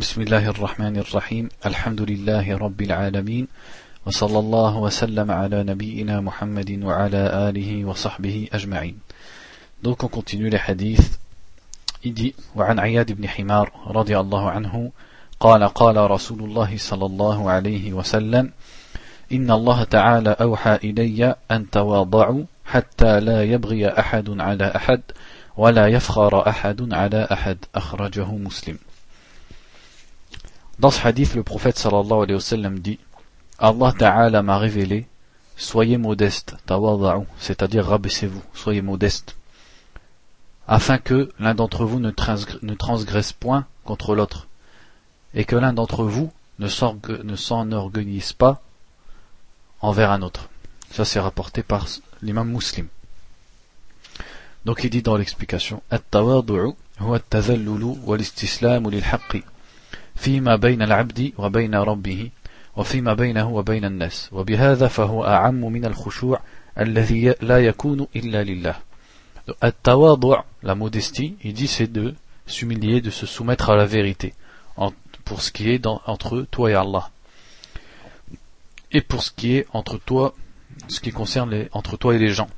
بسم الله الرحمن الرحيم. الحمد لله رب العالمين. وصلى الله وسلم على نبينا محمد وعلى آله وصحبه أجمعين. Donc on. Il dit وعن عياد بن حمار رضي الله عنه قال قال رسول الله صلى الله عليه وسلم إن الله تعالى أوحى إلي أن تواضعوا حتى لا يبغي أحد على أحد ولا يفخر أحد على أحد. أخرجه مسلم. Dans ce hadith, le prophète sallallahu alayhi wa sallam dit Allah Ta'ala m'a révélé Soyez modeste, c'est-à-dire rabaissez-vous, soyez modeste, afin que l'un d'entre vous ne, transgresse point contre l'autre, et que l'un d'entre vous ne s'enorgueillisse pas envers un autre. Ça c'est rapporté par l'imam muslim. Donc il dit dans l'explication فيما بين العبد وبين ربه وفيما بينه وبين الناس وبهذا فهو أعم من الخشوع الذي لا يكون إلا لله التواضع la modestie il dit c'est de s'humilier de se soumettre à la vérité en, pour ce qui est dans, entre toi et Allah et pour ce qui est entre toi ce qui concerne les, entre toi et les gens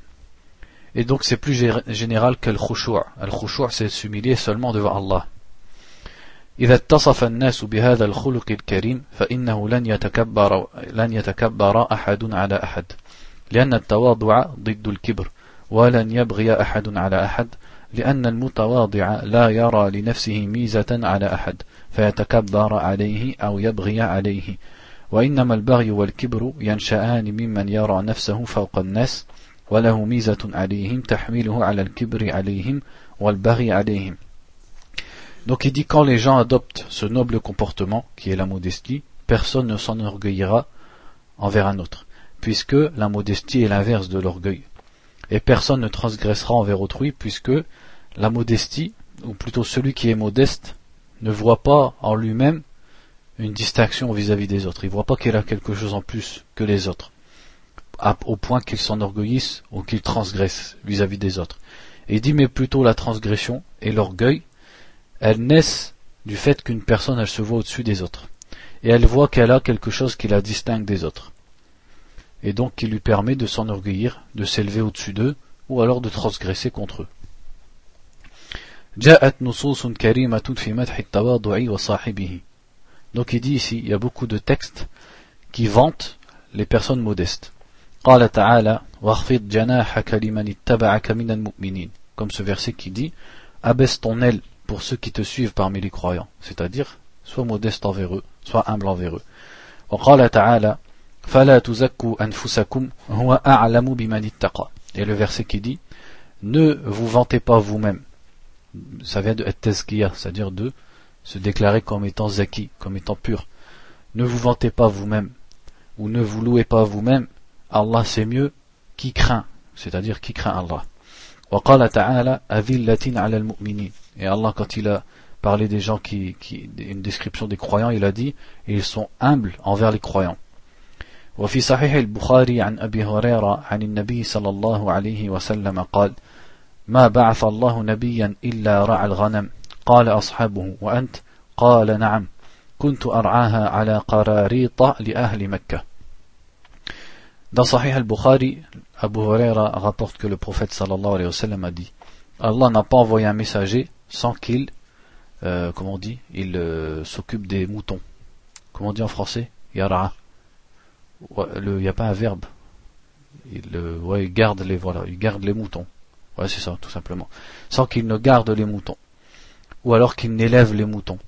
et donc c'est plus général que le khushu' al khushu' c'est s'humilier seulement devant Allah إذا اتصف الناس بهذا الخلق الكريم فإنه لن يتكبر, لن يتكبر أحد على أحد لأن التواضع ضد الكبر ولن يبغي أحد على أحد لأن المتواضع لا يرى لنفسه ميزة على أحد فيتكبر عليه أو يبغي عليه. وإنما البغي والكبر ينشآن ممن يرى نفسه فوق الناس وله ميزة عليهم تحمله على الكبر عليهم والبغي عليهم. Donc il dit quand les gens adoptent ce noble comportement, qui est la modestie, personne ne s'enorgueillira envers un autre, puisque la modestie est l'inverse de l'orgueil. Et personne ne transgressera envers autrui, puisque la modestie, ou plutôt celui qui est modeste, ne voit pas en lui-même une distinction vis-à-vis des autres. Il ne voit pas qu'il a quelque chose en plus que les autres, au point qu'il s'enorgueillisse ou qu'il transgresse vis-à-vis des autres. Il dit mais plutôt la transgression et l'orgueil elles naissent du fait qu'une personne elle se voit au-dessus des autres. Et elle voit qu'elle a quelque chose qui la distingue des autres. Et donc qui lui permet de s'enorgueillir, de s'élever au-dessus d'eux, ou alors de transgresser contre eux. Donc il dit ici, il y a beaucoup de textes qui vantent les personnes modestes. Comme ce verset qui dit, abaisse ton aile pour ceux qui te suivent parmi les croyants, c'est-à-dire sois modeste envers eux, sois humble envers eux. Et le verset qui dit Ne vous vantez pas vous-même. Ça vient de c'est-à-dire de se déclarer comme étant zaki, comme étant pur. Ne vous vantez pas vous-même, ou ne vous louez pas vous-même. Allah c'est mieux qui craint, c'est-à-dire qui craint Allah. Et Allah, quand il a parlé des gens qui, qui une description des croyants, il a dit, ils sont humbles envers les croyants. وفي صحيح البخاري عن أبي هريرة عن النبي صلى الله عليه وسلم قال ما بعث الله نبيا إلا رعى الغنم قال أصحابه وأنت قال نعم كنت أرعاها على قراريط لأهل مكة Dans Sahih al-Bukhari, Abu Huraira rapporte que le prophète sallallahu alayhi wa sallam a dit Allah n'a pas envoyé un messager sans qu'il, euh, on dit, il euh, s'occupe des moutons. Comment on dit en français? Il n'y a pas un verbe. Il, euh, il garde les voilà, il garde les moutons. Ouais, c'est ça, tout simplement. Sans qu'il ne garde les moutons. Ou alors qu'il n'élève les moutons.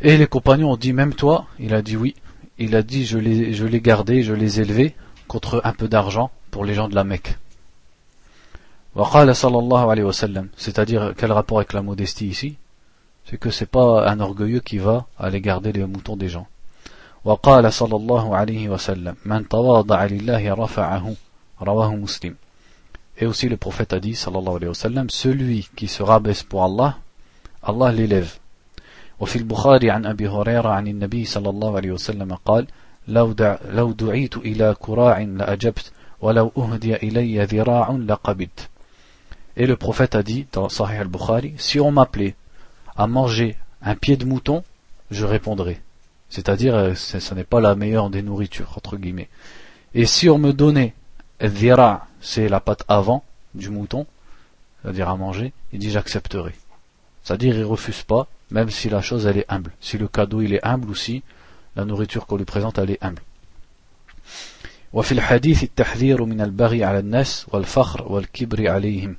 Et les compagnons ont dit, même toi? Il a dit oui. Il a dit, je les, je les gardais, je les élevais contre un peu d'argent pour les gens de la Mecque c'est-à-dire quel rapport avec la modestie ici c'est que c'est pas un orgueilleux qui va aller garder les moutons des gens et aussi le prophète a dit sallallahu alayhi wa sallam celui qui se rabaisse pour Allah Allah l'élève وفي البخاري عن أبي هريرة عن النبي صلى الله عليه وسلم قال لو, دع لو دعيت إلى كراع لأجبت ولو أهدي إلي ذراع لقبت et le prophète a dit dans Sahih al-Bukhari, si on m'appelait à manger un pied de mouton, je répondrai. C'est-à-dire, euh, ce n'est pas la meilleure des nourritures, entre guillemets. Et si on me donnait dhira, c'est la pâte avant du mouton, c'est-à-dire à manger, il dit j'accepterai. C'est-à-dire il refuse pas, même si la chose elle est humble. Si le cadeau il est humble ou si la nourriture qu'on lui présente elle est humble. وفي الحديث التحذير من البغي على الناس والفخر والكبر عليهم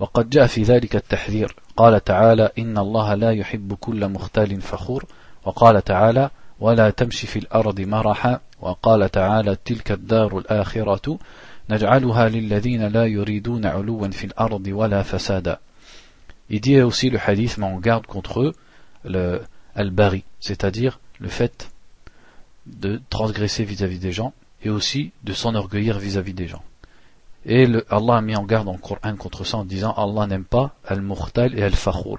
وقد جاء في ذلك التحذير. قال تعالى إن الله لا يحب كل مختال فخور. وقال تعالى ولا تمشي في الأرض مرحا. وقال تعالى تلك الدار الآخرة نجعلها للذين لا يريدون علوا في الأرض ولا فسادا. Il dit aussi le hadith, mais on garde contre eux le al-bari, c'est-à-dire le fait de transgresser vis-à-vis des gens et aussi de s'enorgueillir vis-à-vis des gens. Et le, Allah a mis en garde en Coran contre ça en disant Allah n'aime pas al-mukhtal et al-fakhour,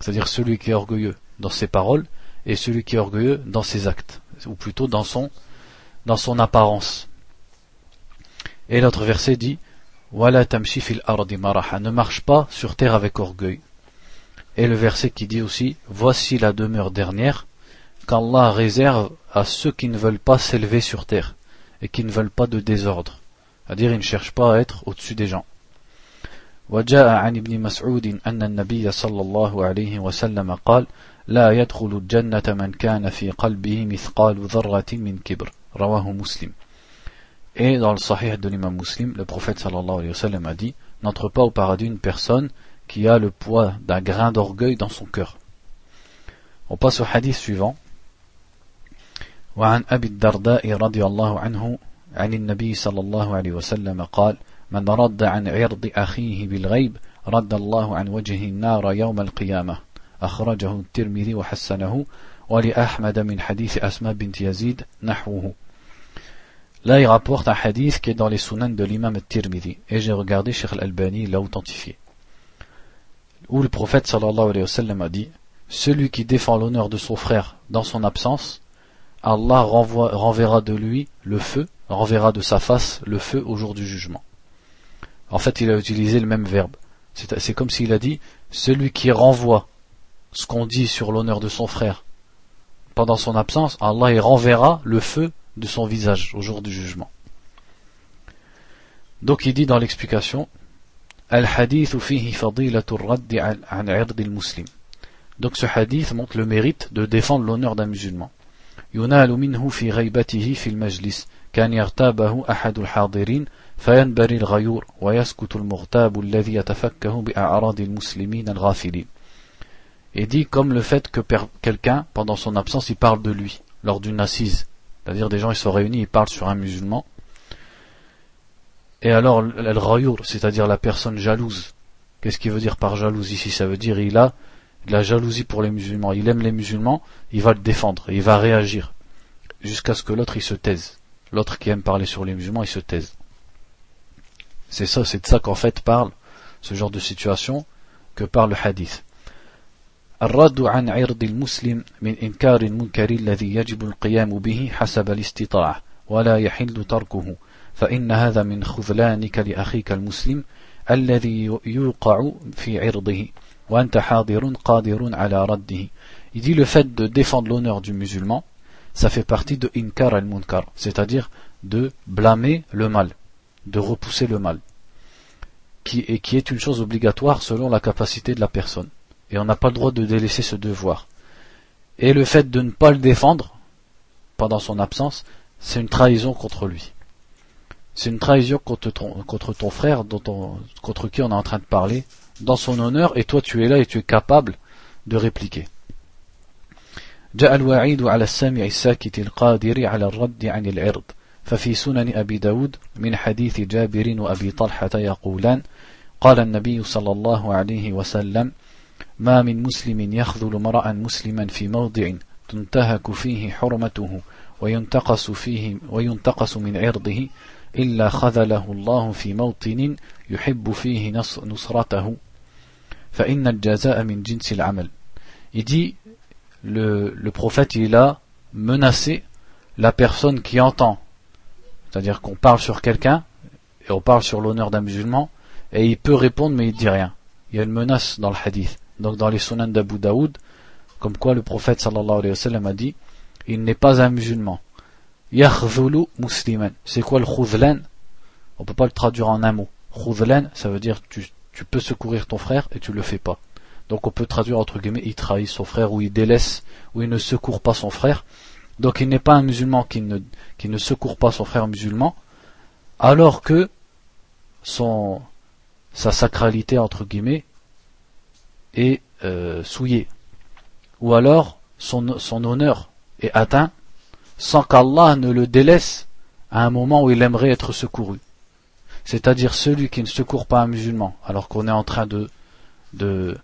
c'est-à-dire celui qui est orgueilleux dans ses paroles et celui qui est orgueilleux dans ses actes, ou plutôt dans son, dans son apparence. Et l'autre verset dit Wala tamshi fil ardi maraha, ne marche pas sur terre avec orgueil. Et le verset qui dit aussi Voici la demeure dernière qu'Allah réserve à ceux qui ne veulent pas s'élever sur terre et qui ne veulent pas de désordre. C'est-à-dire, ils ne cherchent pas à être au-dessus des gens. وجاء عن ابن مسعود أن النبي صلى الله عليه وسلم قال لا يدخل الجنة من كان في قلبه مثقال ذرة من كبر رواه مسلم Et dans le sahih de l'imam muslim, le prophète sallallahu alayhi wa sallam a dit N'entre pas au paradis une personne qui a le poids d'un grain d'orgueil dans son cœur. On passe au hadith suivant. وعن أبي الدرداء رضي الله عنه عن النبي صلى الله عليه وسلم قال من رد عن عرض أخيه بالغيب رد الله عن وجهه النار يوم القيامة. أخرجه الترمذي وحسنه ولأحمد من حديث أسماء بنت يزيد نحوه. لا يغابورت un حديث qui est dans les sunan الترمذي et j'ai regardé Cheikh Al-Albani l'authentifié où le prophète صلى الله عليه وسلم a dit celui qui défend l'honneur de son frère dans son absence Allah renverra de lui le feu, renverra de sa face le feu au jour du jugement. En fait, il a utilisé le même verbe. C'est comme s'il a dit Celui qui renvoie ce qu'on dit sur l'honneur de son frère pendant son absence, Allah y renverra le feu de son visage au jour du jugement. Donc il dit dans l'explication Al-hadith fihi. Donc ce hadith montre le mérite de défendre l'honneur d'un musulman ينال منه في غيبته في المجلس كان يغتابه أحد الحاضرين فينبري الغيور ويسكت المغتاب الذي يتفكه بأعراض المسلمين الغافلين. Et dit comme le fait que quelqu'un, pendant son absence, il parle de lui, lors d'une assise. C'est-à-dire des gens ils sont réunis, ils parlent sur un musulman. Et alors el rayour, c'est-à-dire la personne jalouse. Qu'est-ce qu'il veut dire par jalouse ici Ça veut dire il a de la jalousie pour les musulmans. Il aime les musulmans, il va le défendre, il va réagir jusqu'à ce que l'autre il se taise. L'autre qui aime parler sur les musulmans, il se taise. C'est ça, c'est de ça qu'en fait parle ce genre de situation que parle le hadith. الرد عن عرض المسلم من إنكار المنكر الذي يجب القيام به حسب الاستطاعة ولا يحل تركه فإن هذا من خذلانك لأخيك المسلم الذي يوقع في عرضه il dit le fait de défendre l'honneur du musulman, ça fait partie de inkar al-munkar, c'est-à-dire de blâmer le mal, de repousser le mal, qui, est une chose obligatoire selon la capacité de la personne. Et on n'a pas le droit de délaisser ce devoir. Et le fait de ne pas le défendre pendant son absence, c'est une trahison contre lui. C'est une trahison contre ton, frère, contre qui on est en train de parler, dans son honneur, et toi tu es là et tu es capable de répliquer. جاء الوعيد على السامع الساكت القادر على الرد عن العرض ففي سنن أبي داود من حديث جابر وأبي طلحة يقولان قال النبي صلى الله عليه وسلم ما من مسلم يخذل مرأ مسلما في موضع تنتهك فيه حرمته وينتقص فيه وينتقص من عرضه إلا خذله الله في موطن يحب فيه نصرته Il dit, le, le prophète, il a menacé la personne qui entend. C'est-à-dire qu'on parle sur quelqu'un, et on parle sur l'honneur d'un musulman, et il peut répondre, mais il dit rien. Il y a une menace dans le hadith. donc dans les sunan d'Abu Daoud, comme quoi le prophète sallallahu alayhi wa sallam a dit il n'est pas un musulman yakhzulu musliman c'est quoi le khuzlan? On peut pas le traduire en un mot khuzlan ça veut dire tu, tu peux secourir ton frère et tu le fais pas. Donc on peut traduire entre guillemets il trahit son frère ou il délaisse ou il ne secourt pas son frère. Donc il n'est pas un musulman qui ne, secourt pas son frère musulman alors que son, sa sacralité entre guillemets est euh, souillée. Ou alors son honneur est atteint sans qu'Allah ne le délaisse à un moment où il aimerait être secouru C'est-à-dire celui qui ne secourt pas un musulman, alors qu'on est en train de, de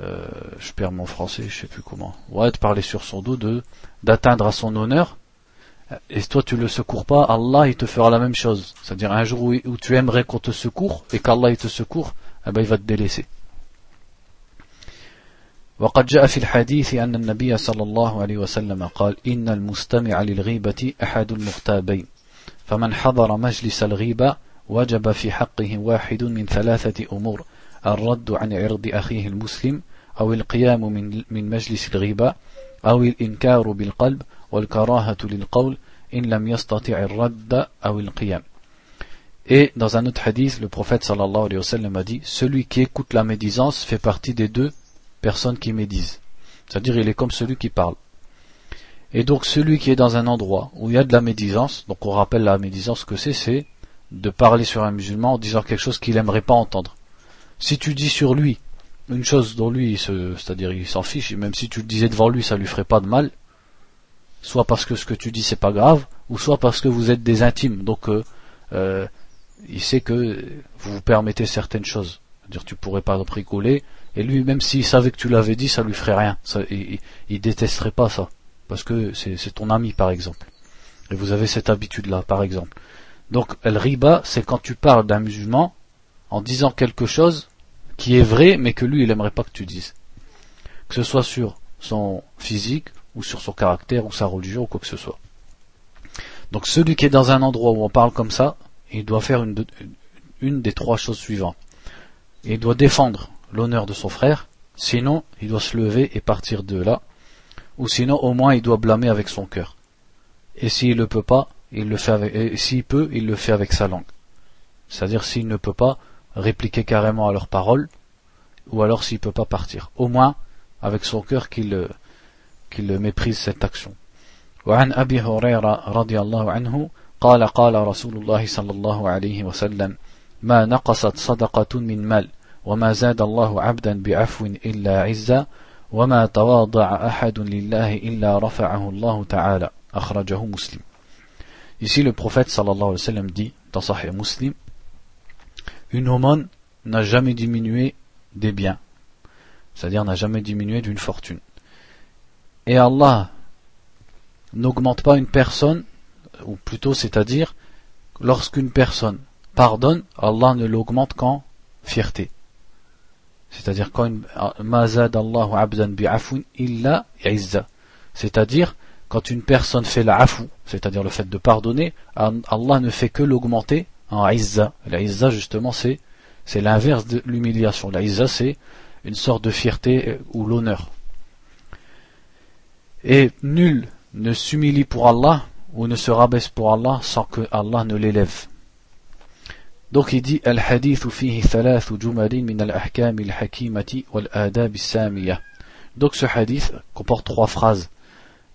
euh, je perds mon français, je sais plus comment, ouais, de parler sur son dos, de d'atteindre à son honneur, et toi tu le secours pas, Allah il te fera la même chose. C'est-à-dire un jour où, tu aimerais qu'on te secourt et qu'Allah il te secourt, eh ben il va te délaisser. وقد جاء في الحديث أن النبي صلى الله عليه وسلم قال إن المستمع للغيبة أحد المغتابين فمن حضر مجلس الغيبة وجب في حقه واحد من ثلاثة أمور الرد عن عرض أخيه المسلم أو القيام من, من مجلس الغيبة أو الإنكار بالقلب والكراهة للقول إن لم يستطع الرد أو القيام Et dans un autre hadith, le prophète sallallahu alayhi wa sallam a dit Celui qui écoute la médisance fait partie des deux personnes qui médisent. C'est-à-dire, il est comme celui qui parle. Et donc, celui qui est dans un endroit où il y a de la médisance, donc on rappelle la médisance que c'est, c'est de parler sur un musulman en disant quelque chose qu'il n'aimerait pas entendre. Si tu dis sur lui une chose dont lui, c'est-à-dire il s'en fiche, même si tu le disais devant lui, ça lui ferait pas de mal, soit parce que ce que tu dis c'est pas grave, ou soit parce que vous êtes des intimes, donc euh, euh, il sait que vous vous permettez certaines choses. C'est-à-dire tu pourrais pas rigoler, et lui même s'il savait que tu l'avais dit, ça lui ferait rien. Il, il, détesterait pas ça, parce que c'est ton ami par exemple. Et vous avez cette habitude-là, par exemple. Donc el riba, c'est quand tu parles d'un musulman en disant quelque chose qui est vrai, mais que lui, il aimerait pas que tu dises. Que ce soit sur son physique, ou sur son caractère, ou sa religion, ou quoi que ce soit. Donc celui qui est dans un endroit où on parle comme ça, il doit faire une, une des trois choses suivantes. Il doit défendre l'honneur de son frère, sinon il doit se lever et partir de là, ou sinon au moins il doit blâmer avec son cœur. Et s'il ne peut pas, il le fait avec, s'il peut, il le fait avec sa langue. C'est-à-dire s'il ne peut pas, répliquer carrément à leurs paroles, ou alors s'il peut pas partir. Au moins, avec son cœur qu'il qu'il méprise cette action. وعن أبي هريرة رضي الله عنه قال قال رسول الله صلى الله عليه وسلم ما نقصت صدقة من مال وما زاد الله عبدا بعفو إلا عزا وما تواضع أحد لله إلا رفعه الله تعالى أخرجه مسلم Ici le prophète sallallahu alayhi wa sallam dit dans Sahih Muslim une aumône n'a jamais diminué des biens, c'est-à-dire n'a jamais diminué d'une fortune. Et Allah n'augmente pas une personne, ou plutôt c'est-à-dire, lorsqu'une personne pardonne, Allah ne l'augmente qu'en fierté. C'est-à-dire quand illa C'est-à-dire quand une personne fait la c'est-à-dire le fait de pardonner, Allah ne fait que l'augmenter en izza. La izza, justement, c'est, l'inverse de l'humiliation. La izza, c'est une sorte de fierté euh, ou l'honneur. Et nul ne s'humilie pour Allah ou ne se rabaisse pour Allah sans que Allah ne l'élève. Donc il dit Al-hadith fihi jumalin min al-ahkam al-hakimati wal-adab samiyah Donc ce hadith comporte trois phrases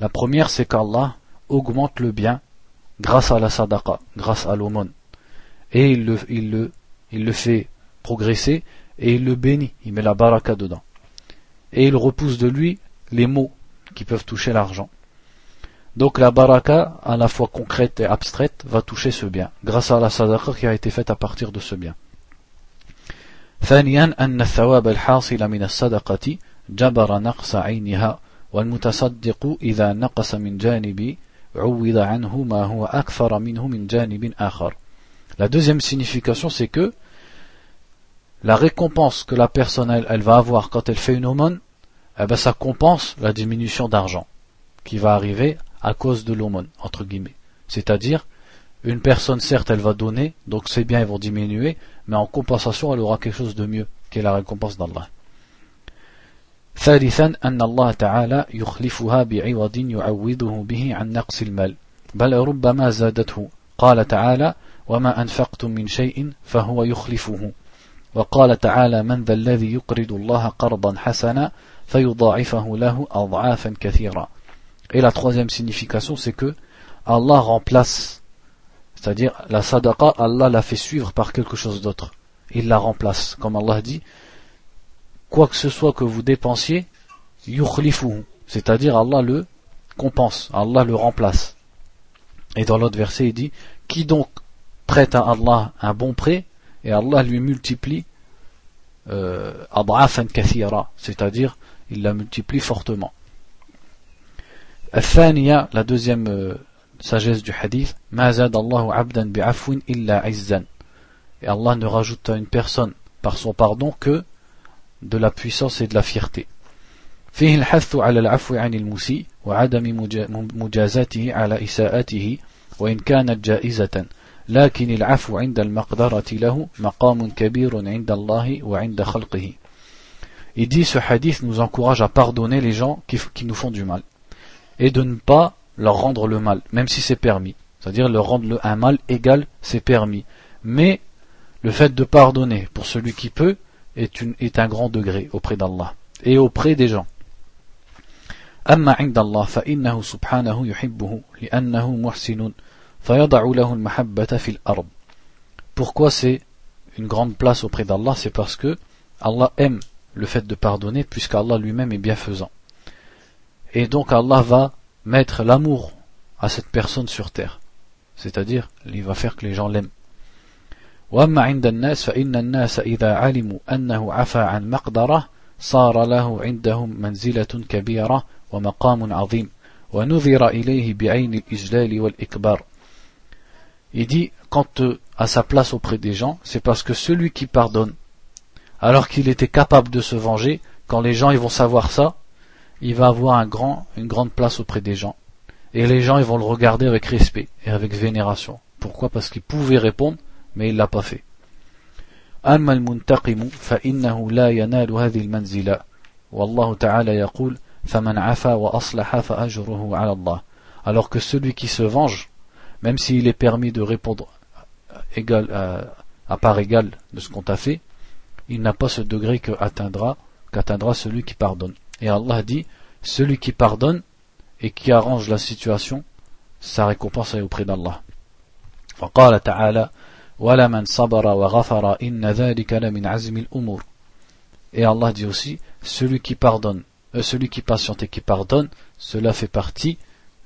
La première c'est qu'Allah augmente le bien grâce à la sadaqa, grâce à l'aumône. Et il le, il, le, il le fait progresser et il le bénit, il met la baraka dedans. Et il repousse de lui les maux qui peuvent toucher l'argent. Donc la baraka, à la fois concrète et abstraite, va toucher ce bien, grâce à la sadaqa qui a été faite à partir de ce bien. ثانيا أن الثواب الحاصل من الصدقة جبر نقص عينها والمتصدق إذا نقص من جانب عوض عنه ما هو أكثر منه من جانب آخر La deuxième signification, c'est que la récompense que la personne elle, va avoir quand elle fait une aumône, eh ben, ça compense la diminution d'argent qui va arriver à cause de l'aumône, entre guillemets. C'est-à-dire, une personne, certes, elle va donner, donc ses biens vont diminuer, mais en compensation, elle aura quelque chose de mieux, qui est la récompense d'Allah. ثالثا أن الله تعالى يخلفها بعوض يعوضه به عن نقص المال بل ربما زادته قال تعالى وما أنفقتم من شيء فهو يخلفه وقال تعالى من ذا الذي يقرض الله قرضا حسنا فيضاعفه له أضعافا كثيرا Et la troisième signification, c'est que Allah remplace, c'est-à-dire la sadaqa, Allah la fait suivre par quelque chose d'autre. Il la remplace. Comme Allah dit, quoi que ce soit que vous dépensiez, yukhlifuhu, c'est-à-dire Allah le compense, Allah le remplace. Et dans l'autre verset, il dit Qui donc prête à Allah un bon prêt et Allah lui multiplie euh, c'est-à-dire il la multiplie fortement. La deuxième euh, sagesse du hadith Et Allah ne rajoute à une personne par son pardon que de la puissance et de la fierté فيه الحث على العفو عن المسيء وعدم مجازاته على إساءته وإن كانت جائزة لكن العفو عند المقدرة له مقام كبير عند الله وعند خلقه Il dit ce hadith nous encourage à pardonner les gens qui, qui nous font du mal et de ne pas leur rendre le mal, même si c'est permis. C'est-à-dire leur rendre un mal égal, c'est permis. Mais le fait de pardonner pour celui qui peut est, une, est un grand degré auprès d'Allah et auprès des gens. أما عند الله فإنه سبحانه يحبه لأنه محسن فيضع له المحبة في الأرض Pourquoi c'est une grande place auprès d'Allah C'est parce que Allah aime le fait de pardonner puisqu'Allah lui-même est bienfaisant. Et donc Allah va mettre l'amour à cette personne sur terre. C'est-à-dire, il va faire que les gens l'aiment. وأما عند الناس فإن الناس إذا علموا أنه عفى عن مقدرة صار له عندهم منزلة كبيرة ومقام عظيم ونذر إليه بعين الإجلال والإكبار Il dit, quant à sa place auprès des gens, c'est parce que celui qui pardonne, alors qu'il était capable de se venger, quand les gens ils vont savoir ça, il va avoir un grand, une grande place auprès des gens. Et les gens, ils vont le regarder avec respect et avec vénération. Pourquoi Parce qu'il pouvait répondre, mais il l'a pas fait. أما المنتقم فإنه لا ينال هذه المنزلة والله تعالى يقول فمن عفا وأصلح فأجره على الله alors que celui qui se venge même s'il est permis de répondre égal, à, à part égale de ce qu'on t'a fait il n'a pas ce degré qu'atteindra qu'atteindra celui qui pardonne et Allah dit, celui qui pardonne et qui arrange la situation, sa récompense est auprès d'Allah. فقال تعالى ولمن صبر وغفر إن ذلك لمن عزم الأمور Et Allah dit aussi, celui qui pardonne, euh, celui qui patiente et qui pardonne, cela fait partie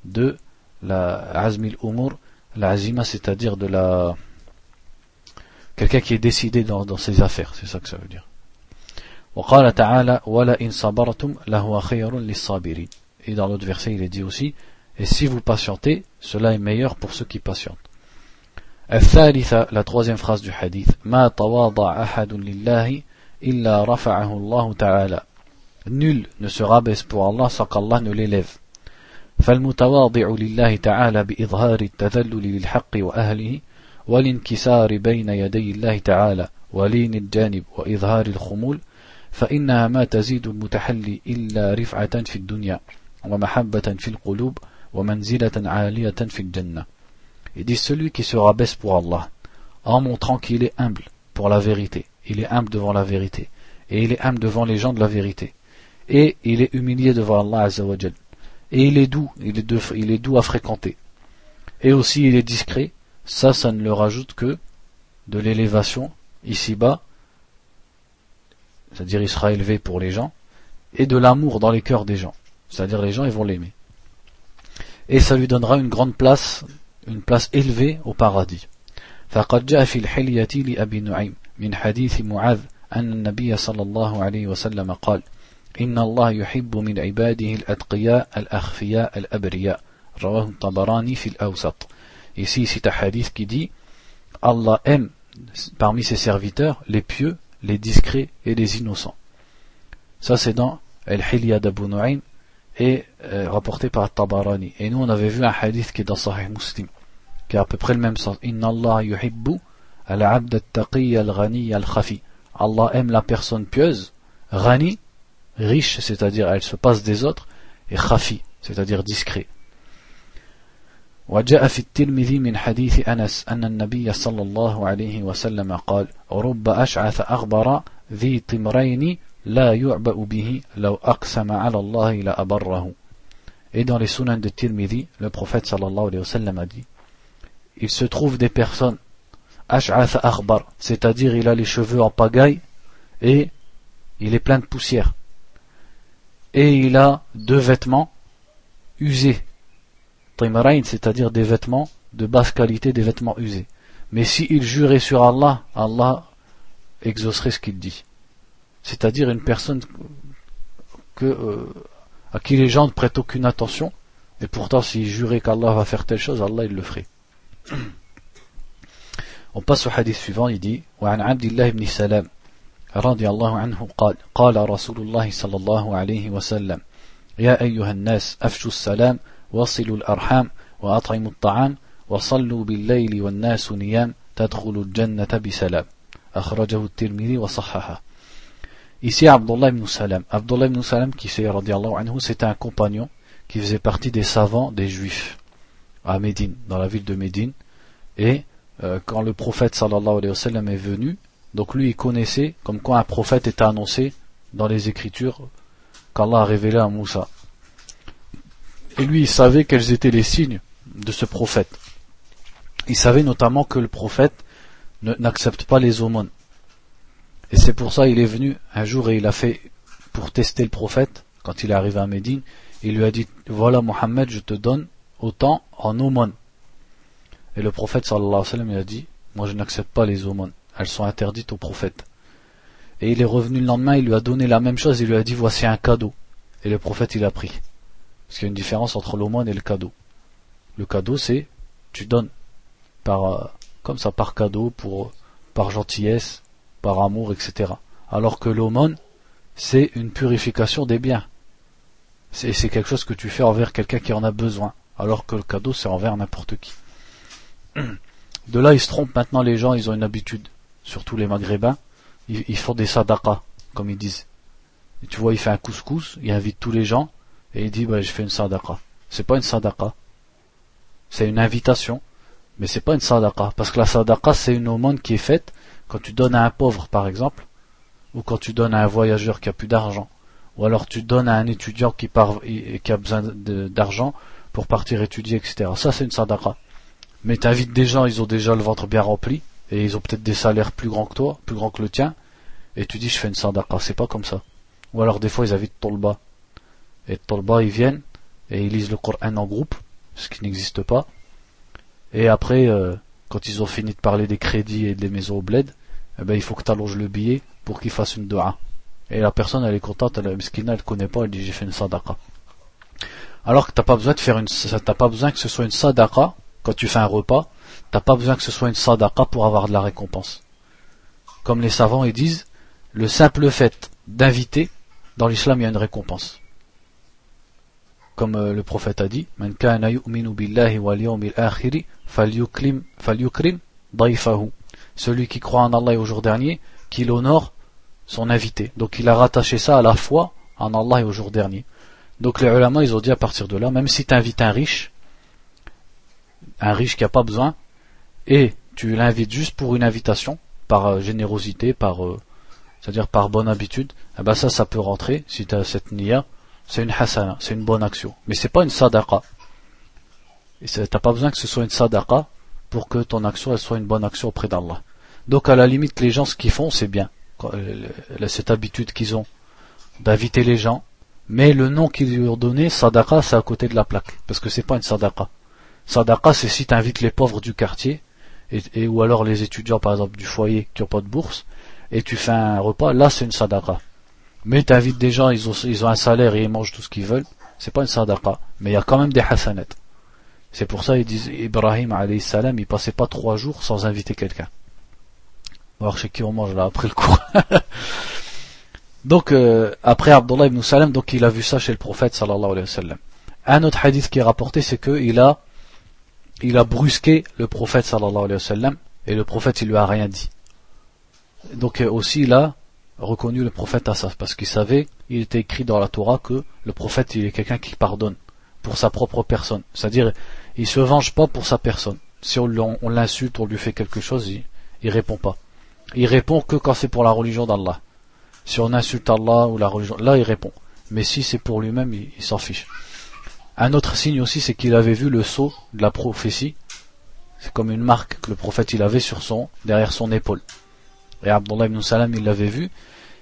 de la azmil umur, la azima, c'est-à-dire de la quelqu'un qui est décidé dans, dans ses affaires, c'est ça que ça veut dire. وقال تعالى ولئن صبرتم لهو خير للصابرين et dans l'autre verset il est dit aussi et si vous patientez cela est meilleur pour ceux qui patientent الثالثة la troisième phrase du hadith ما تواضع أحد لله إلا رفعه الله تعالى. Nul ne se rabaisse pour Allah sans qu'Allah ne l'élève. فالمتواضع لله تعالى بإظهار التذلل للحق وأهله والانكسار بين يدي الله تعالى ولين الجانب وإظهار الخمول فإنها ما تزيد المتحلي إلا رفعة في الدنيا ومحبة في القلوب ومنزلة عالية في الجنة. Il dit celui qui se rabaisse pour Allah, en montrant qu'il est humble pour la vérité. Il est humble devant la vérité. Et il est humble devant les gens de la vérité. Et il est humilié devant Allah Azzawajal. Et il est doux, il est, doux, il est doux à fréquenter. Et aussi il est discret. Ça, ça ne le rajoute que de l'élévation ici-bas c'est-à-dire il sera élevé pour les gens, et de l'amour dans les cœurs des gens, c'est-à-dire les gens ils vont l'aimer. Et ça lui donnera une grande place, une place élevée au paradis. فقد جاء في الحلية لأبي نعيم من حديث معاذ أن النبي صلى الله عليه وسلم قال إن الله يحب من عباده الأتقياء الأخفياء الأبرياء. رواه الطبراني في الأوسط. Ici c'est un hadith qui dit Allah aime parmi ses serviteurs les pieux, les discrets et les innocents Ça c'est dans الحلية d'Abu Nu'im et euh, rapporté par Tabarani. Et nous, on avait vu un hadith qui est dans Sahih Muslim, qui a à peu près le même sens. Inna Allah yuhibbu al-abd al-taqi al-ghani al-khafi. Allah aime la personne pieuse, ghani, riche, c'est-à-dire elle se passe des autres, et khafi, c'est-à-dire discret. وجاء في الترمذي من حديث أنس أن النبي صلى الله عليه وسلم قال رب أشعث أغبر ذي طمرين Et dans les sunan de Tirmidhi, le prophète sallallahu alayhi wa sallam a dit Il se trouve des personnes, akhbar, c'est-à-dire il a les cheveux en pagaille et il est plein de poussière. Et il a deux vêtements usés. C'est-à-dire des vêtements de basse qualité, des vêtements usés. Mais s'il jurait sur Allah, Allah exaucerait ce qu'il dit C'est-à-dire une personne que, euh, à qui les gens ne prêtent aucune attention, et pourtant s'il jurait qu'Allah va faire telle chose, Allah il le ferait. On passe au hadith suivant, il dit وعن عبد الله بن سلام رضي الله عنه قال قال رسول الله صلى الله عليه وسلم يا أيها الناس أفشوا السلام وصلوا الأرحام وأطعموا الطعام وصلوا بالليل والناس نيام تدخلوا الجنة بسلام أخرجه الترمذي وصححه Ici, Abdullah ibn Salam. Abdullah ibn Salam, qui c'est, anhu, c'était un compagnon qui faisait partie des savants des Juifs à Médine, dans la ville de Médine. Et euh, quand le prophète sallallahu alayhi wa est venu, donc lui il connaissait comme quoi un prophète était annoncé dans les écritures qu'Allah a révélé à Moussa. Et lui il savait quels étaient les signes de ce prophète. Il savait notamment que le prophète n'accepte pas les aumônes. Et c'est pour ça qu'il est venu un jour et il a fait, pour tester le prophète, quand il est arrivé à Médine, il lui a dit, voilà Mohammed, je te donne autant en aumône. Et le prophète sallallahu alayhi wa sallam il a dit Moi je n'accepte pas les aumônes, elles sont interdites au prophète. Et il est revenu le lendemain, il lui a donné la même chose, il lui a dit Voici un cadeau. Et le prophète il a pris. Parce qu'il y a une différence entre l'aumône et le cadeau. Le cadeau c'est tu donnes par euh, comme ça par cadeau, pour par gentillesse, par amour, etc. Alors que l'aumône, c'est une purification des biens. C'est quelque chose que tu fais envers quelqu'un qui en a besoin. Alors que le cadeau, c'est envers n'importe qui. De là, ils se trompent maintenant, les gens, ils ont une habitude, surtout les maghrébins, ils, font des sadaqas, comme ils disent. Tu vois, il fait un couscous, il invite tous les gens, et il dit, bah, je fais une sadaqa. C'est pas une sadaqa. C'est une invitation, mais c'est pas une sadaqa. Parce que la sadaqa, c'est une aumône qui est faite quand tu donnes à un pauvre, par exemple, ou quand tu donnes à un voyageur qui a plus d'argent, ou alors tu donnes à un étudiant qui, qui a besoin d'argent pour partir étudier, etc. Ça, c'est une sadaqa. Mais t'invites des gens, ils ont déjà le ventre bien rempli, et ils ont peut-être des salaires plus grands que toi, plus grands que le tien, et tu dis je fais une sadaqa, c'est pas comme ça. Ou alors des fois ils invitent Tolba. Et Tolba ils viennent, et ils lisent le Coran en groupe, ce qui n'existe pas. Et après, euh, quand ils ont fini de parler des crédits et des maisons au bled, eh ben, il faut que tu allonges le billet pour qu'ils fassent une dua. Et la personne elle est contente, elle, la elle connaît pas, elle dit j'ai fait une sadaqa. Alors que t'as pas besoin de faire une, t'as pas besoin que ce soit une sadaqa quand tu fais un repas, t'as pas besoin que ce soit une sadaqa pour avoir de la récompense. Comme les savants ils disent, le simple fait d'inviter, dans l'islam il y a une récompense. Comme euh, le prophète a dit. Celui qui croit en Allah et au jour dernier, qu'il honore son invité. Donc il a rattaché ça à la foi en Allah et au jour dernier. Donc les ulama ils ont dit à partir de là, même si tu invites un riche, un riche qui n'a pas besoin, et tu l'invites juste pour une invitation, par euh, générosité, par euh, c'est-à-dire par bonne habitude, eh ben ça, ça peut rentrer, si tu as cette niya, c'est une hasana, c'est une bonne action. Mais c'est pas une sadaqa. Et t'as pas besoin que ce soit une sadaqa pour que ton action soit une bonne action auprès d'Allah. Donc à la limite, les gens ce qu'ils font, c'est bien. Euh, cette habitude qu'ils ont d'inviter les gens, mais le nom qu'ils lui ont donné, sadaqa, c'est à côté de la plaque, parce que c'est pas une sadaqa. Sadaqa, c'est si tu invites les pauvres du quartier, et, ou alors les étudiants, par exemple, du foyer qui n'ont pas de bourse, et tu fais un repas, là c'est une sadaqa. Mais t'invites des gens, ils ont, ils ont un salaire et ils mangent tout ce qu'ils veulent, c'est pas une sadaqa. Mais il y a quand même des hasanat. C'est pour ça ils disent Ibrahim alayhi salam, il passait pas trois jours sans inviter quelqu'un. Alors chez qui on mange là après le cours. donc euh, après Abdullah ibn Salam, donc il a vu ça chez le prophète sallallahu alayhi wa sallam. Un autre hadith qui est rapporté, c'est qu'il a il a brusqué le prophète sallallahu alayhi wa sallam et le prophète il lui a rien dit. Donc euh, aussi il a reconnu le prophète Assaf parce qu'il savait, il était écrit dans la Torah que le prophète il est quelqu'un qui pardonne pour sa propre personne. C'est-à-dire il se venge pas pour sa personne. Si on, l'insulte, on lui fait quelque chose, il, il répond pas. Il répond que quand c'est pour la religion d'Allah. Si on insulte Allah ou la religion, là il répond. Mais si c'est pour lui-même, il s'en fiche. Un autre signe aussi, c'est qu'il avait vu le sceau de la prophétie. C'est comme une marque que le prophète il avait sur son, derrière son épaule. Et Abdullah ibn Salam, il l'avait vu.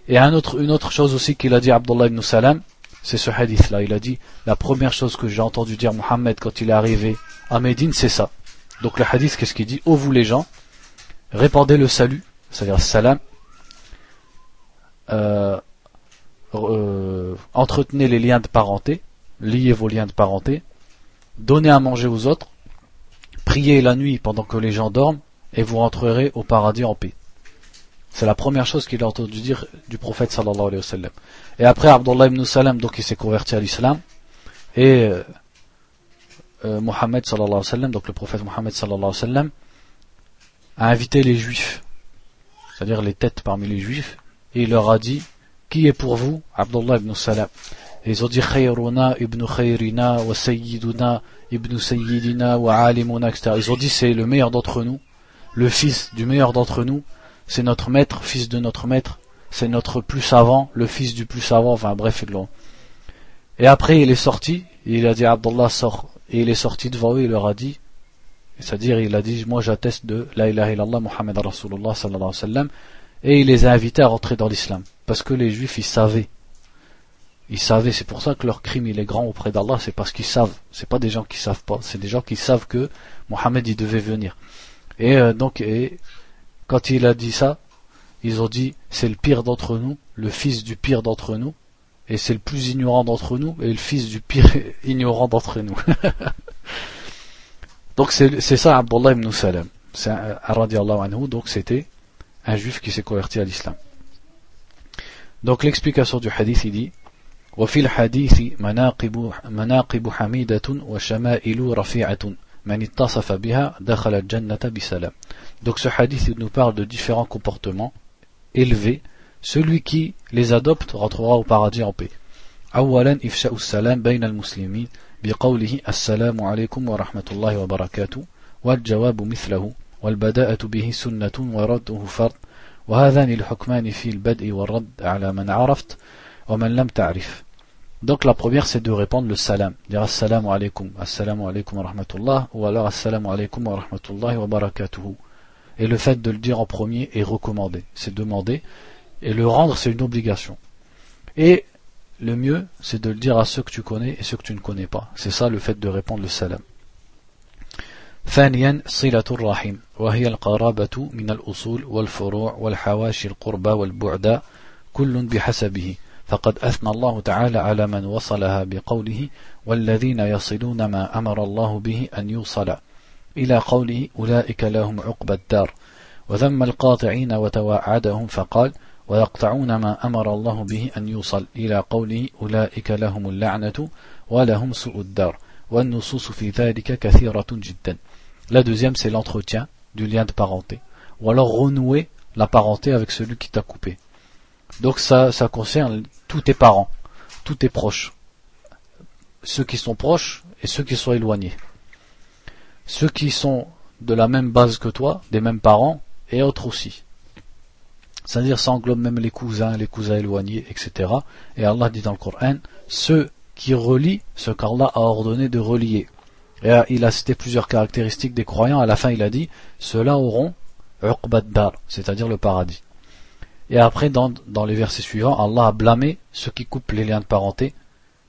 Et un autre, une autre chose aussi qu'il a dit Abdullah ibn Salam, c'est ce hadith-là. Il a dit, la première chose que j'ai entendu dire Mohammed quand il est arrivé à Médine, c'est ça. Donc le hadith, qu'est-ce qu'il dit? Ô vous les gens, répandez le salut, c'est-à-dire salam, euh, euh, entretenez les liens de parenté, liez vos liens de parenté, donnez à manger aux autres, priez la nuit pendant que les gens dorment, et vous rentrerez au paradis en paix. C'est la première chose qu'il a entendu dire du prophète sallallahu alayhi wa sallam. Et après, Abdullah ibn Salam, donc il s'est converti à l'islam, et euh, euh, Mohammed sallallahu alayhi wa sallam, donc le prophète Mohammed sallallahu alayhi wa sallam, a invité les juifs, c'est-à-dire les têtes parmi les juifs, et il leur a dit, qui est pour vous Abdullah ibn Salam? Ils ont dit Khayruna ibn Khayrina wa Sayyiduna ibn Sayyidina wa Alimuna, etc. Ils ont dit c'est le meilleur d'entre nous, le fils du meilleur d'entre nous, c'est notre maître, fils de notre maître, c'est notre plus savant, le fils du plus savant, enfin bref, Et après il est sorti, il a dit Abdullah sort, et il est sorti devant eux, il leur a dit, c'est-à-dire il a dit moi j'atteste de la ilaha illallah Muhammad Rasulullah sallallahu alayhi wa sallam, et il les a invités à rentrer dans l'islam, parce que les juifs ils savaient ils savaient, c'est pour ça que leur crime il est grand auprès d'Allah, c'est parce qu'ils savent. C'est pas des gens qui savent pas, c'est des gens qui savent que Mohammed il devait venir. Et euh, donc, et, quand il a dit ça, ils ont dit c'est le pire d'entre nous, le fils du pire d'entre nous, et c'est le plus ignorant d'entre nous, et le fils du pire ignorant d'entre nous. donc c'est ça Abdullah ibn Salam. C'est un, anhu, donc c'était un juif qui s'est converti à l'islam. Donc l'explication du hadith il dit وفي الحديث مناقب, مناقب حميدة وشمائل رفيعة من اتصف بها دخل الجنة بسلام Donc ce hadith il nous parle de différents comportements élevés. Celui qui les adopte rentrera au paradis en paix. أولا إفشاء السلام بين المسلمين بقوله السلام عليكم ورحمة الله وبركاته والجواب مثله والبداءة به سنة ورده فرض وهذان الحكمان في البدء والرد على من عرفت ومن لم تعرف Donc la première c'est de répondre le salam, dire assalamu alaikum, assalamu alaikum wa rahmatullah, ou alors assalamu alaikum wa rahmatullahi wa barakatuhu. Et le fait de le dire en premier est recommandé, c'est demandé, et le rendre c'est une obligation. Et le mieux c'est de le dire à ceux que tu connais et ceux que tu ne connais pas. C'est ça le fait de répondre le salam. ثانيا صلة الرحم وهي القرابة من الأصول والفروع والحواشي القربى والبعد كل بحسبه فقد أثنى الله تعالى على من وصلها بقوله والذين يصلون ما أمر الله به أن يوصل إلى قوله أولئك لهم عقبى الدار وذم القاطعين وتواعدهم فقال ويقطعون ما أمر الله به أن يوصل إلى قوله أولئك لهم اللعنة ولهم سوء الدار والنصوص في ذلك كثيرة جدا La deuxième, c'est l'entretien du lien de parenté. Ou alors renouer la parenté avec celui qui t'a coupé. Donc ça, ça concerne tous tes parents, tous tes proches. Ceux qui sont proches et ceux qui sont éloignés. Ceux qui sont de la même base que toi, des mêmes parents, et autres aussi. C'est-à-dire ça englobe même les cousins, les cousins éloignés, etc. Et Allah dit dans le Coran, ceux qui relient ce qu'Allah a ordonné de relier. Et il a cité plusieurs caractéristiques des croyants. À la fin, il a dit, ceux-là auront dar, c'est-à-dire le paradis. Et après, dans, dans les versets suivants, Allah a blâmé ceux qui coupent les liens de parenté.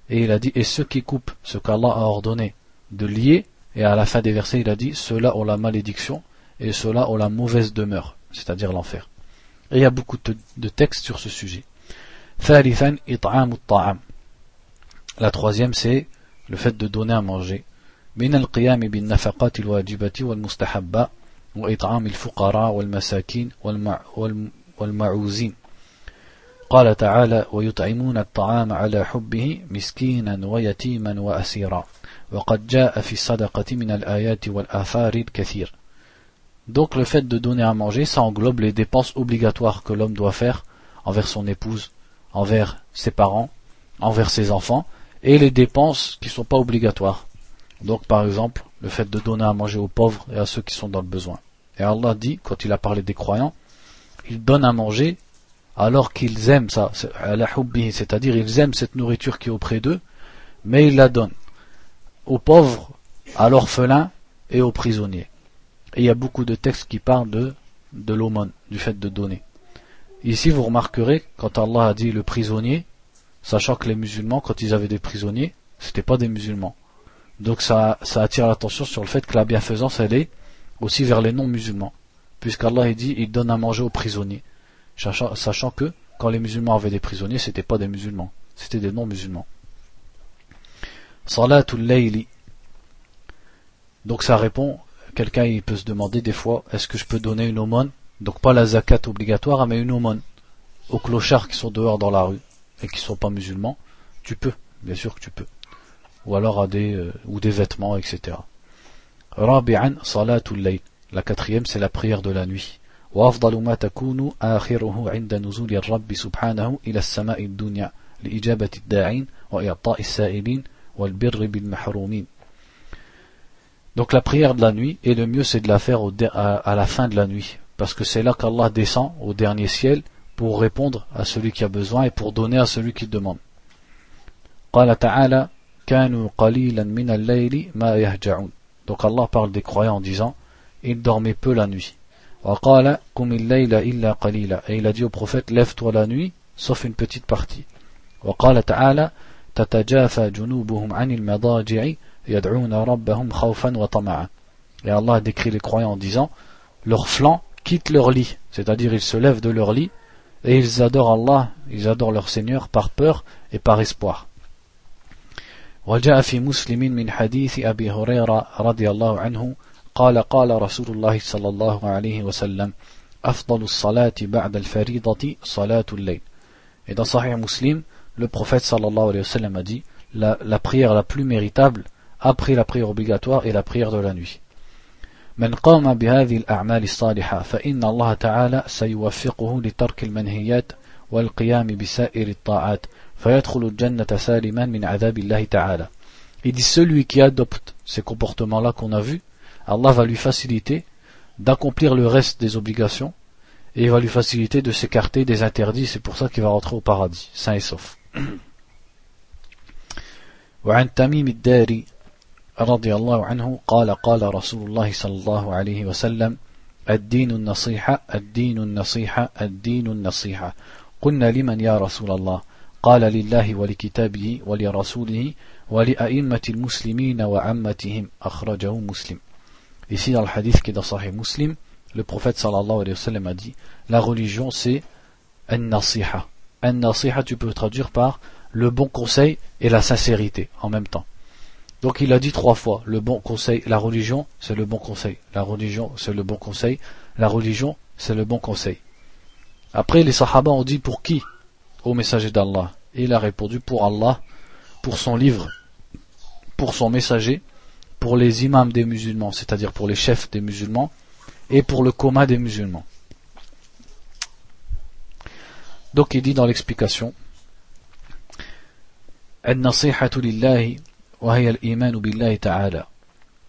Et il a dit, et ceux qui coupent ce qu'Allah a ordonné de lier, et à la fin des versets, il a dit, ceux-là ont la malédiction, et ceux-là ont la mauvaise demeure, c'est-à-dire l'enfer. Et il y a beaucoup de, textes sur ce sujet. La troisième c'est le fait de donner à manger. من القيام بالنفقات الواجبة والمستحبة وإطعام الفقراء والمساكين والمعوزين قال تعالى ويطعمون الطعام على حبه مسكينا ويتيما وأسيرا وقد جاء في الصدقة من الآيات والآثار الكثير Donc le fait de donner à manger, ça englobe les dépenses obligatoires que l'homme doit faire envers son épouse, envers ses parents, envers ses enfants, et les dépenses qui ne sont pas obligatoires. Donc par exemple, le fait de donner à manger aux pauvres et à ceux qui sont dans le besoin. Et Allah dit, quand il a parlé des croyants, ils donnent à manger alors qu'ils aiment ça, c'est-à-dire ils aiment cette nourriture qui est auprès d'eux, mais ils la donnent aux pauvres, à l'orphelin et aux prisonniers. Et il y a beaucoup de textes qui parlent de, de l'aumône, du fait de donner. Ici, vous remarquerez, quand Allah a dit le prisonnier, sachant que les musulmans, quand ils avaient des prisonniers, c'était pas des musulmans. Donc ça, attire l'attention sur le fait que la bienfaisance, elle est aussi vers les non-musulmans. Puisqu'Allah dit, il donne à manger aux prisonniers. Sachant, que, quand les musulmans avaient des prisonniers, c'était pas des musulmans. C'était des non-musulmans. Salatul layli. Donc ça répond, quelqu'un il peut se demander des fois, est-ce que je peux donner une aumône Donc pas la zakat obligatoire, mais une aumône aux clochards qui sont dehors dans la rue et qui sont pas musulmans. Tu peux, bien sûr que tu peux ou alors à des, euh, ou des vêtements, etc. Rabi'an salatul layl. La quatrième, c'est la prière de la nuit. وأفضل ما تكون آخره عند نزول الرب سبحانه إلى السماء الدنيا لإجابة الداعين وإعطاء السائلين والبر بالمحرومين donc la prière de la nuit, et le mieux c'est de la faire à, la fin de la nuit, parce que c'est là qu'Allah descend au dernier ciel pour répondre à celui qui a besoin et pour donner à celui qui demande. Donc Allah parle des croyants en disant Ils dormaient peu la nuit. Et il a dit au prophète Lève-toi la nuit, sauf une petite partie. وقال تعالى تتجافى جنوبهم عن المضاجع يدعون ربهم خوفا وطمعا et Allah a décrit les croyants en disant leurs flancs quittent leur lit c'est-à-dire ils se lèvent de leur lit et ils adorent Allah ils adorent leur Seigneur par peur et par espoir وجاء في مسلم من حديث أبي هريرة رضي الله عنه قال قال رسول الله صلى الله عليه وسلم أفضل الصلاة بعد الفريضة صلاة الليل Et dans Sahih Muslim, le prophète sallallahu alayhi wa sallam a dit la, la prière la plus méritable après la prière obligatoire est la prière de la nuit. من قام بهذه الأعمال الصالحة فإن الله تعالى سيوفقه لترك المنهيات والقيام بسائر الطاعات il dit celui qui adopte ces comportements-là qu'on a vus, Allah va lui faciliter d'accomplir le reste des obligations et il va lui faciliter de s'écarter des interdits, c'est pour ça qu'il va rentrer au paradis, sain et sauf. وعن تميم الداري رضي الله عنه قال قال رسول الله صلى الله عليه وسلم الدين النصيحة الدين النصيحة الدين النصيحة قلنا لمن يا رسول الله قال لله ولكتابه ولرسوله ولأئمة المسلمين وعمتهم أخرجه مسلم Ici dans le hadith qui est dans Sahih Muslim, le prophète sallallahu alayhi wa sallam a dit La religion c'est An-Nasiha. An-Nasiha tu peux traduire par le bon conseil et la sincérité en même temps. Donc il a dit trois fois, le bon conseil, la religion, c'est le bon conseil, la religion, c'est le bon conseil, la religion, c'est le bon conseil. Après, les Sahaba ont dit pour qui? Au messager d'Allah. Et il a répondu pour Allah, pour son livre, pour son messager, pour les imams des musulmans, c'est-à-dire pour les chefs des musulmans, et pour le coma des musulmans. Donc il dit dans l'explication, وهي الإيمان بالله تعالى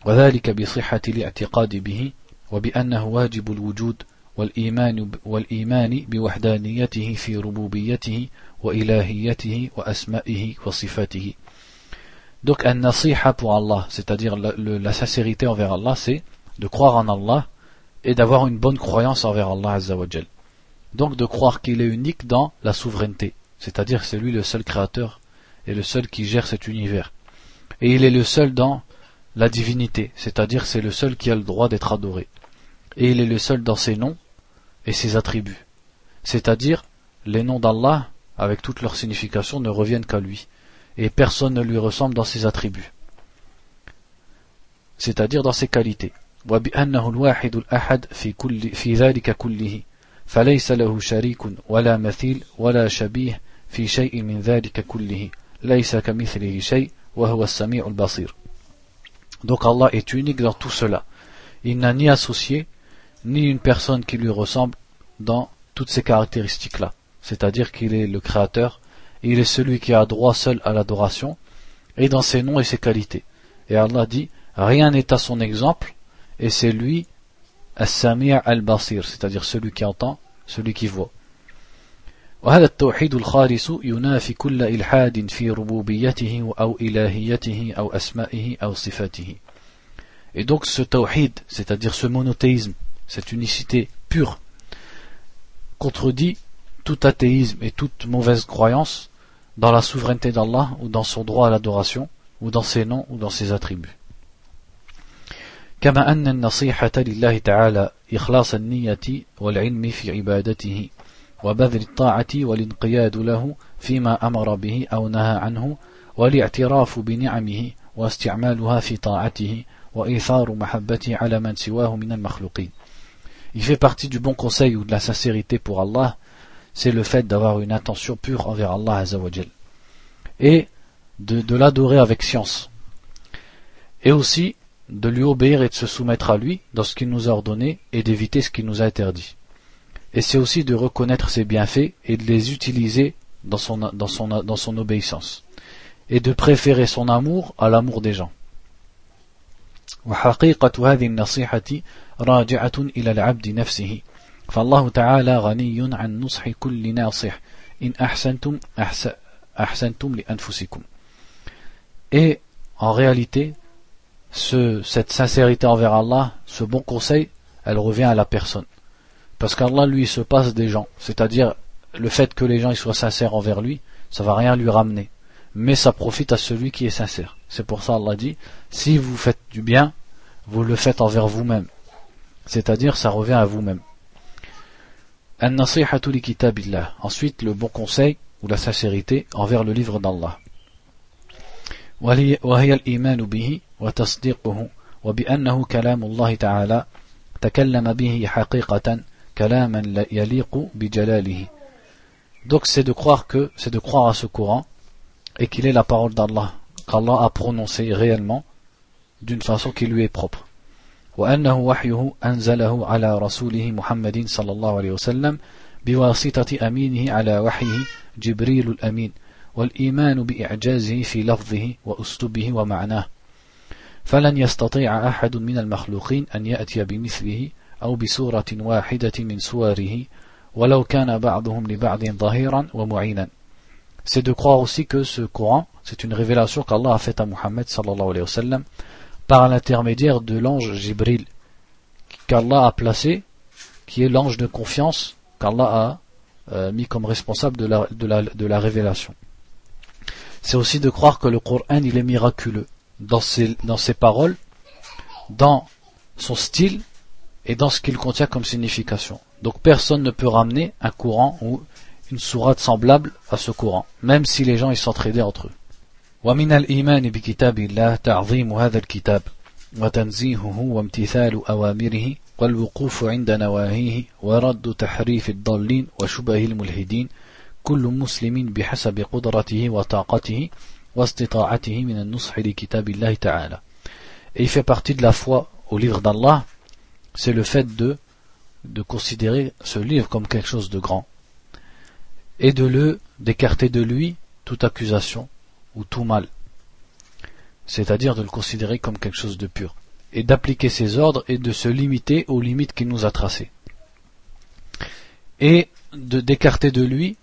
وذلك بصحة الاعتقاد به وبأنه واجب الوجود والإيمان, والإيمان بوحدانيته في ربوبيته وإلهيته وأسمائه وصفاته Donc un nasiha pour Allah, c'est-à-dire la, la, sincérité envers Allah, c'est de croire en Allah et d'avoir une bonne croyance envers Allah Azzawajal. Donc de croire qu'il est unique dans la souveraineté, c'est-à-dire c'est lui le seul créateur et le seul qui gère cet univers. Et il est le seul dans la divinité, c'est-à-dire c'est le seul qui a le droit d'être adoré et il est le seul dans ses noms et ses attributs, c'est-à-dire les noms d'Allah avec toute leur signification, ne reviennent qu'à lui. Et personne ne lui ressemble dans ses attributs. C'est-à-dire dans ses qualités. وبأنه الواحد الأحد في كل في ذلك كله فليس له شريك ولا مثيل ولا شبيه في شيء من ذلك كله ليس كمثله شيء وهو السميع البصير Donc Allah est unique dans tout cela. Il n'a ni associé, ni une personne qui lui ressemble dans toutes ces caractéristiques-là. C'est-à-dire qu'il est le créateur, il est celui qui a droit seul à l'adoration, et dans ses noms et ses qualités. Et Allah dit, rien n'est à son exemple, et c'est lui, As-Sami' al-Basir, c'est-à-dire celui qui entend, celui qui voit. وهذا التوحيد الخالص ينافي كل إلحاد في ربوبيته أو إلهيته أو أسمائه أو صفاته. Et donc ce tawhid, c'est-à-dire ce monothéisme, cette unicité pure, contredit tout athéisme et toute mauvaise croyance dans la souveraineté d'Allah ou dans son droit à l'adoration ou dans ses noms ou dans ses attributs. كما أن النصيحة لله تعالى إخلاص النية والعلم في عبادته وبذل الطاعة والانقياد له فيما أمر به أو نهى عنه والاعتراف بنعمه واستعمالها في طاعته وإيثار محبته على من سواه من المخلوقين. Il fait partie du bon conseil ou de la sincérité pour Allah, c'est le fait d'avoir une intention pure envers Allah Azzawajal. Et de, de l'adorer avec science. Et aussi de lui obéir et de se soumettre à lui dans ce qu'il nous a ordonné et d'éviter ce qu'il nous a interdit. Et c'est aussi de reconnaître ses bienfaits et de les utiliser dans son, dans son, dans son obéissance. Et de préférer son amour à l'amour des gens. وحقيقة هذه النصيحة راجعة إلى العبد نفسه فالله تعالى غني عن نصح كل ناصح إن أحسنتم أحسنتم لأنفسكم Et en réalité, ce, cette sincérité envers Allah, ce bon conseil, elle revient à la personne. Parce qu'Allah, lui, se passe des gens. C'est-à-dire, le fait que les gens ils soient sincères envers lui, ça va rien lui ramener. Mais ça profite à celui qui est sincère. C'est pour ça Allah dit, si vous faites du bien, vous le faites envers vous-même. C'est-à-dire, ça revient à vous-même. Ensuite, le bon conseil ou la sincérité envers le livre d'Allah. وهي الإيمان به وتصديقه وبأنه كلام الله تعالى تكلم به حقيقة كلاما يليق بجلاله Donc c'est de croire que, c'est de croire à ce Coran et qu'il est la parole d'Allah, qu'Allah a prononcé réellement d'une façon qui lui est propre. وأنه وحيه أنزله على رسوله محمد صلى الله عليه وسلم بواسطة أمينه على وحيه جبريل الأمين والإيمان بإعجازه في لفظه وأسلوبه ومعناه فلن يستطيع أحد من المخلوقين أن يأتي بمثله أو بسورة واحدة من سوره ولو كان بعضهم لبعض ظهيرا ومعينا C'est de croire aussi que ce Coran, c'est une révélation qu'Allah a faite à Muhammad sallallahu alayhi wa sallam par l'intermédiaire de l'ange Jibril qu'Allah a placé, qui est l'ange de confiance qu'Allah a euh, mis comme responsable de la, de la, de la révélation. c'est aussi de croire que le Coran il est miraculeux dans ses, dans ses paroles, dans son style et dans ce qu'il contient comme signification. Donc personne ne peut ramener un Coran ou une sourate semblable à ce Coran, même si les gens ils s'entraidaient entre eux. ومن الإيمان بكتاب الله تعظيم هذا الكتاب وتنزيهه وامتثال أوامره والوقوف عند نواهيه ورد تحريف الضالين وشبه الملحدين كل مسلم بحسب قدرته وطاقته واستطاعته من النصح لكتاب الله تعالى et il fait partie de la foi au livre d'Allah c'est le fait de de considérer ce livre comme quelque chose de grand et de le d'écarter de lui toute accusation ou tout mal. C'est-à-dire de le considérer comme quelque chose de pur et d'appliquer ses ordres et de se limiter aux limites qu'il nous a tracées. Et de d'écarter de lui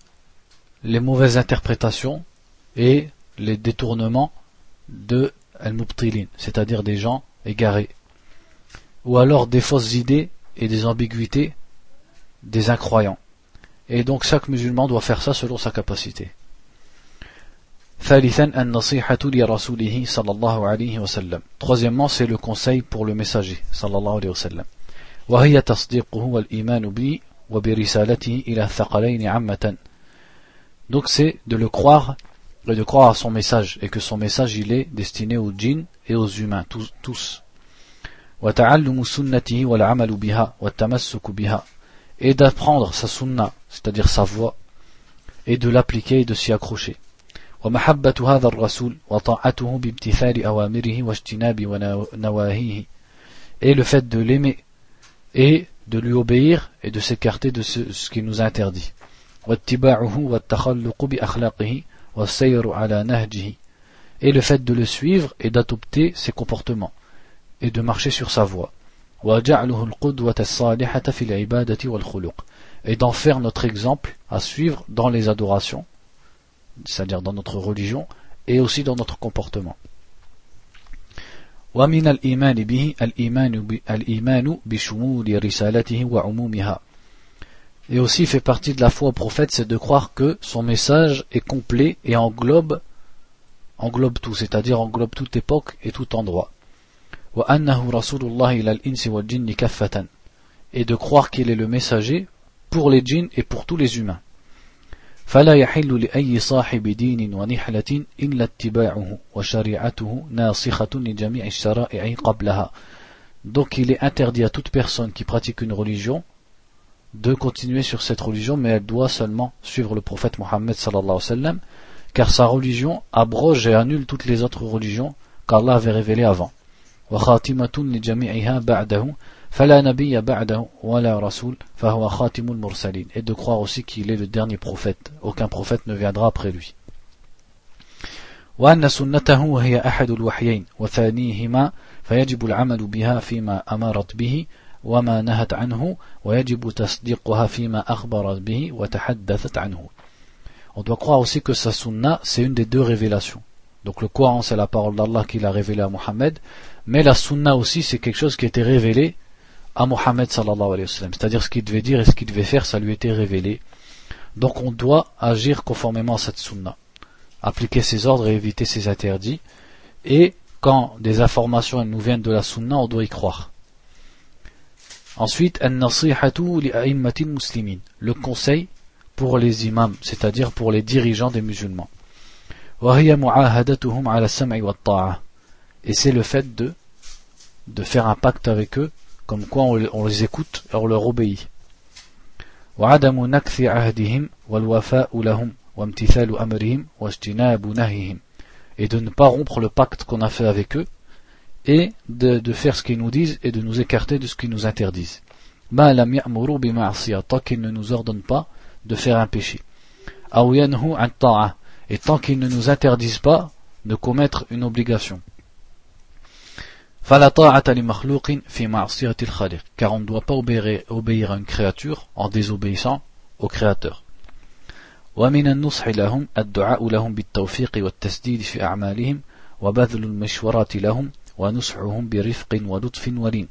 les mauvaises interprétations et les détournements de al-mubtilin, c'est-à-dire des gens égarés, ou alors des fausses idées et des ambiguïtés des incroyants. Et donc chaque musulman doit faire ça selon sa capacité. Troisièmement, c'est le conseil pour le messager sallallahu alayhi wa sallam. Donc c'est de le croire et de croire à son message et que son message il est destiné aux djinns et aux humains tous, tous. et d'apprendre sa sunna c'est-à-dire sa voix et de l'appliquer et de s'y accrocher ومحبة هذا الرسول وطاعته بامتثال أوامره واجتناب نواهيه et le fait de l'aimer et de lui obéir et de s'écarter de ce, ce qui nous interdit واتباعه والتخلق بأخلاقه والسير على نهجه et le fait de le suivre et d'adopter ses comportements et de marcher sur sa voie وجعله القدوة الصالحة في العبادة والخلق et d'en faire notre exemple à suivre dans les adorations c'est-à-dire dans notre religion, et aussi dans notre comportement. Et aussi fait partie de la foi au prophète, c'est de croire que son message est complet et englobe, englobe tout, c'est-à-dire englobe toute époque et tout endroit. Et de croire qu'il est le messager pour les djinns et pour tous les humains. فلا يحل لأي صاحب دين ونحلة إلا اتباعه وشريعته ناسخة لجميع الشرائع قبلها Donc il est interdit à toute personne qui pratique une religion de continuer sur cette religion, mais elle doit seulement suivre le prophète Mohammed sallallahu alayhi wa sallam, car sa religion abroge et annule toutes les autres religions qu'Allah avait révélées avant. وخاتمة لجميعها بعده et de croire aussi qu'il est le dernier prophète aucun prophète ne viendra après lui وأن سنته هي أحد الوحيين وثانيهما فيجب العمل بها فيما أمرت به وما نهت عنه ويجب تصديقها فيما أخبرت به وتحدثت عنه On doit croire aussi que sa sunna, c'est une des deux révélations. Donc le Coran, c'est la parole d'Allah qu'il a révélée à Mohammed, mais la sunna aussi, c'est quelque chose qui été révélé à Mohammed sallallahu alayhi wa sallam. C'est-à-dire ce qu'il devait dire et ce qu'il devait faire, ça lui était révélé. Donc on doit agir conformément à cette sunna. Appliquer ses ordres et éviter ses interdits. Et quand des informations nous viennent de la sunna, on doit y croire. Ensuite, le conseil pour les imams, c'est-à-dire pour les dirigeants des musulmans. Et c'est le fait de, de faire un pacte avec eux comme quoi on, les écoute et on leur obéit. et de ne pas rompre le pacte qu'on a fait avec eux et de, faire ce qu'ils nous disent et de nous écarter de ce qu'ils nous interdisent. tant qu'ils ne nous ordonnent pas de faire un péché. et tant qu'ils ne nous interdisent pas de commettre une obligation car on ne doit pas obéir, obéir à une créature en désobéissant au Créateur. ومن النصح لهم الدعاء لهم بالتوفيق والتسديد في أعمالهم وبذل المشورات لهم ونصحهم برفق ولطف ولين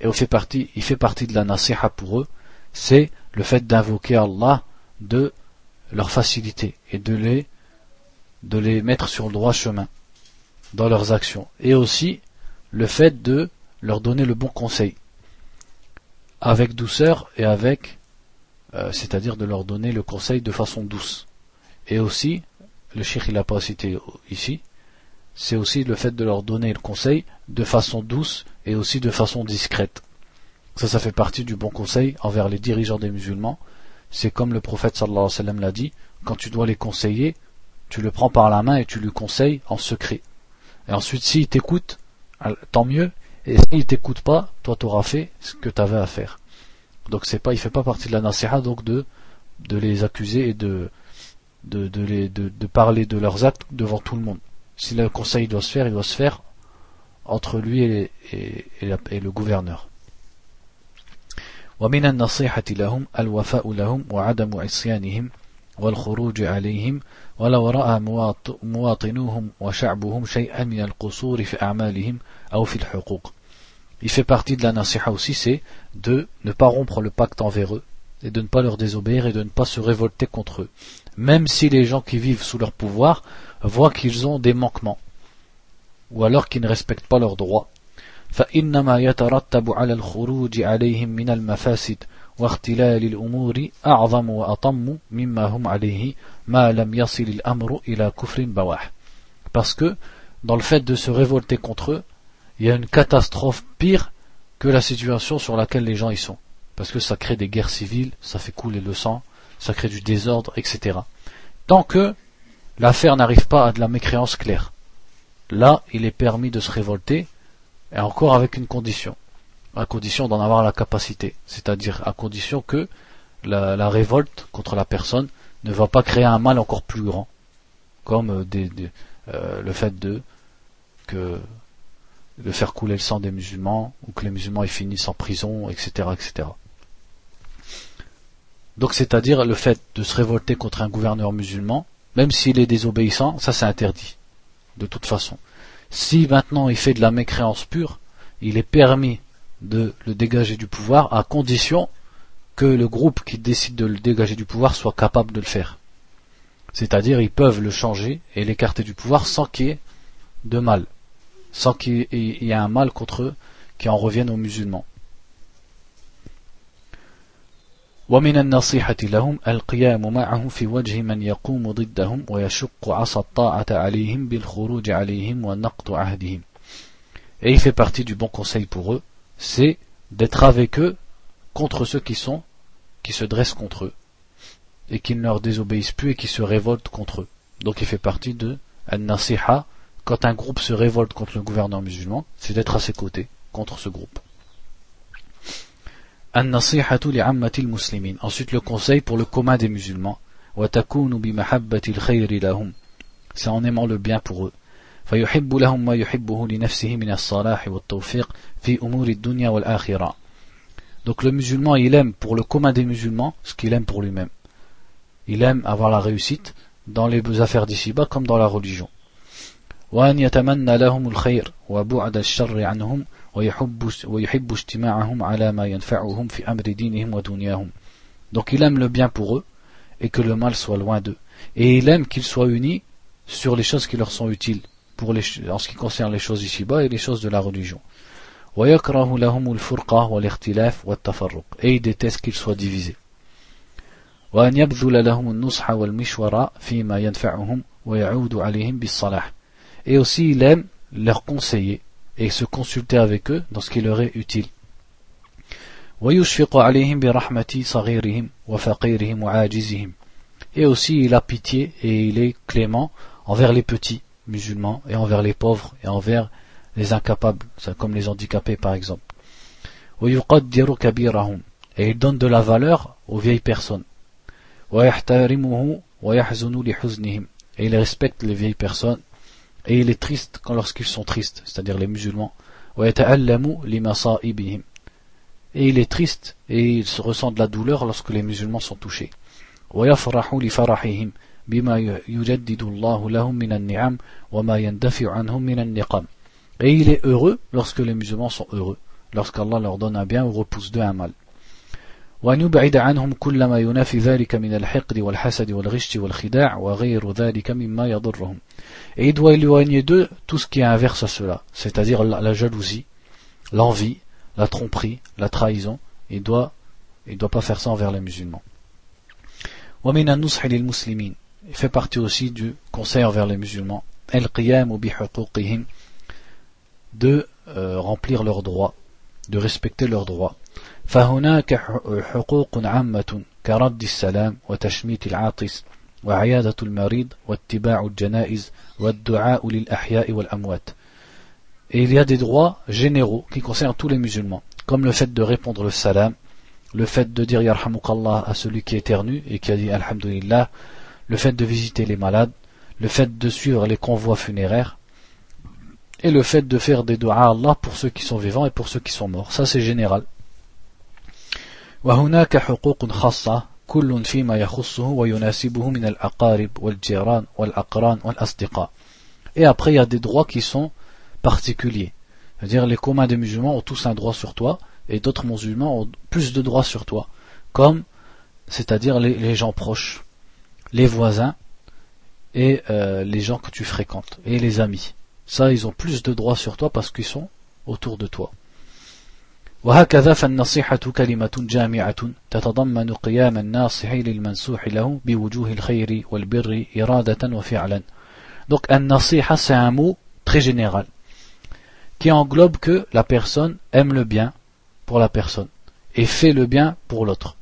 Et il fait partie, il fait partie de la nasiha pour eux, c'est le fait d'invoquer Allah de leur facilité et de les, de les mettre sur le droit chemin dans leurs actions. Et aussi le fait de leur donner le bon conseil. Avec douceur et avec euh, c'est-à-dire de leur donner le conseil de façon douce. Et aussi le shir il n'a pas cité ici c'est aussi le fait de leur donner le conseil de façon douce et aussi de façon discrète. Ça ça fait partie du bon conseil envers les dirigeants des musulmans. C'est comme le prophète sallallahu alayhi wa sallam l'a dit quand tu dois les conseiller tu le prends par la main et tu lui conseilles en secret. Et ensuite s'il t'écoute tant mieux. Et s'il t'écoute pas, toi t'auras fait ce que tu avais à faire. Donc c'est pas, il fait pas partie de la nasiha donc de de les accuser et de de, de, les, de, de parler de leurs actes devant tout le monde. Si le conseil doit se faire, il doit se faire entre lui et, et, et, et le gouverneur. ومن النصيحة لهم الوفاء لهم وعدم عصيانهم والخروج عليهم ولو رأى مواطنوهم وشعبهم شيئا من القصور في أعمالهم أو في الحقوق Il fait partie de la nasiha aussi, c'est de ne pas rompre le pacte envers eux, et de ne pas leur désobéir et de ne pas se révolter contre eux. Même si les gens qui vivent sous leur pouvoir voient qu'ils ont des manquements, ou alors qu'ils ne respectent pas leurs droits. فإنما يترتب على الخروج عليهم من المفاسد واختلال الأمور أعظم وأطم مما هم عليه ما لم يصل الأمر إلى كفر بواح parce que dans le fait de se révolter contre eux il y a une catastrophe pire que la situation sur laquelle les gens y sont parce que ça crée des guerres civiles ça fait couler le sang ça crée du désordre etc tant que l'affaire n'arrive pas à de la mécréance claire là il est permis de se révolter et encore avec une condition à condition d'en avoir la capacité, c'est-à-dire à condition que la, révolte contre la personne ne va pas créer un mal encore plus grand, comme euh, euh, le fait de de faire couler le sang des musulmans ou que les musulmans finissent en prison, etc., etc. Donc c'est-à-dire le fait de se révolter contre un gouverneur musulman, même s'il est désobéissant, ça c'est interdit, de toute façon. Si maintenant il fait de la mécréance pure, il est permis de le dégager du pouvoir à condition que le groupe qui décide de le dégager du pouvoir soit capable de le faire. C'est-à-dire ils peuvent le changer et l'écarter du pouvoir sans qu'il y ait de mal, sans qu'il y ait un mal contre eux qui en revienne aux musulmans. ومن النصيحة لهم القيام معهم في وجه من يقوم ضدهم ويشق عصا الطاعة عليهم بالخروج عليهم ونقض عهدهم. Et il fait partie du bon conseil pour eux c'est d'être avec eux contre ceux qui sont, qui se dressent contre eux, et qui ne leur désobéissent plus et qui se révoltent contre eux. Donc il fait partie de An-Nasiha, quand un groupe se révolte contre le gouverneur musulman, c'est d'être à ses côtés, contre ce groupe. Ensuite le conseil pour le commun des musulmans. C'est en aimant le bien pour eux. فيحب لهم ما يحبه لنفسه من الصلاح والتوفيق في أمور الدنيا والآخرة Donc le musulman, il aime pour le commun des musulmans ce qu'il aime pour lui-même. Il aime avoir la réussite dans les affaires d'ici-bas comme dans la religion. وأن يتمنى لهم الخير وبعد الشر عنهم ويحب, ويحب اجتماعهم على ما ينفعهم في أمر دينهم ودنياهم. Donc il aime le bien pour eux et que le mal soit loin d'eux. Et il aime qu'ils soient unis sur les choses qui leur sont utiles pour les, en ce qui concerne les choses ici-bas et les choses de la religion. Et il déteste qu'ils soient divisés. Et aussi il aime leur conseiller et se consulter avec eux dans ce qui leur est utile. Et aussi il a pitié et il est clément envers les petits musulmans et envers les pauvres et envers les incapables, comme les handicapés par exemple. Et il donne de la valeur aux vieilles personnes. Et il respecte les vieilles personnes et il est triste quand lorsqu'ils sont tristes, c'est-à-dire les musulmans. Et il est triste et il se ressent de la douleur lorsque les musulmans sont touchés. بما يجدد الله لهم من النعم وما يندفع عنهم من النقم Et il est heureux lorsque les musulmans sont heureux, lorsqu'Allah leur donne un bien ou repousse d'eux un mal. وأن يبعد عنهم كل ما ينافي ذلك من الحقد والحسد والغش والخداع وغير ذلك مما يضرهم. Et il doit éloigner d'eux tout ce qui est inverse à cela, c'est-à-dire la, la jalousie, l'envie, la tromperie, la trahison. Il doit, il doit pas faire ça envers les musulmans. ومن النصح للمسلمين il fait partie aussi du conseil envers les musulmans de euh, remplir leurs droits de respecter leurs droits فهناك حقوق عامة كرد السلام وتشميت العاطس وعيادة المريض واتباع الجنائز والدعاء للأحياء والأموات Et il y a des droits généraux qui concernent tous les musulmans, comme le fait de répondre le salam, le fait de dire Yarhamukallah à celui qui est éternu et qui a dit Alhamdulillah, le fait de visiter les malades, le fait de suivre les convois funéraires, et le fait de faire des doigts à Allah pour ceux qui sont vivants et pour ceux qui sont morts. Ça c'est général. Et après il y a des droits qui sont particuliers. C'est-à-dire les communs des musulmans ont tous un droit sur toi et d'autres musulmans ont plus de droits sur toi. Comme, c'est-à-dire les gens proches les voisins et euh, les gens que tu fréquentes et les amis. Ça, ils ont plus de droits sur toi parce qu'ils sont autour de toi. وهكذا فالنصيحة كلمة جامعة تتضمن قيام الناصح للمنصوح له بوجوه الخير والبر إرادة وفعلا Donc un nasiha c'est un mot très général qui englobe que la personne aime le bien pour la personne et fait le bien pour l'autre.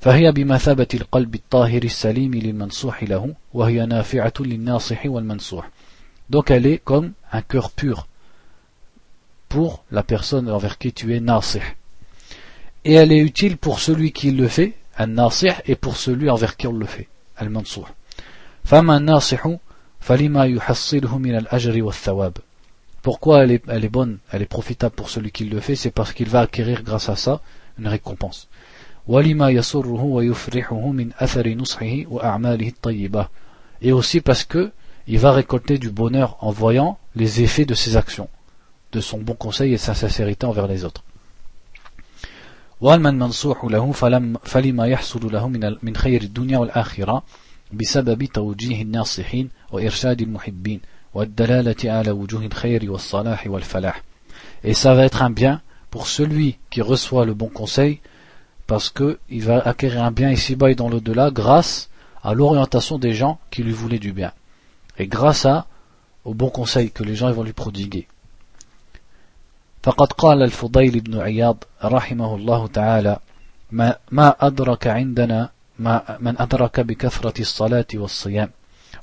فهي بمثابة القلب الطاهر السليم للمنصوح له وهي نافعة للناصح والمنصوح. Donc elle est comme un cœur pur pour la personne envers qui tu es nasih. Et elle est utile pour celui qui le fait, un nasih, et pour celui envers qui on le fait, al-mansouh. فما الناصح فلما يحصله من الأجر والثواب pourquoi elle est, elle est bonne, elle est profitable pour celui qui le fait, c'est parce qu'il va acquérir grâce à ça une récompense. Et aussi parce que il va récolter du bonheur en voyant les effets de ses actions, de son bon conseil et de sa sincérité envers les autres. بسبب توجيه الناصحين وإرشاد المحبين et ça va être un bien pour celui qui reçoit le bon conseil parce qu'il va acquérir un bien ici-bas et dans l'au-delà grâce à l'orientation des gens qui lui voulaient du bien et grâce à au bon conseil que les gens vont lui prodiguer فقد قال الفضيل بن عياض رحمه الله تعالى ما, ما أدرك عندنا ما من أدرك بكثرة الصلاة والصيام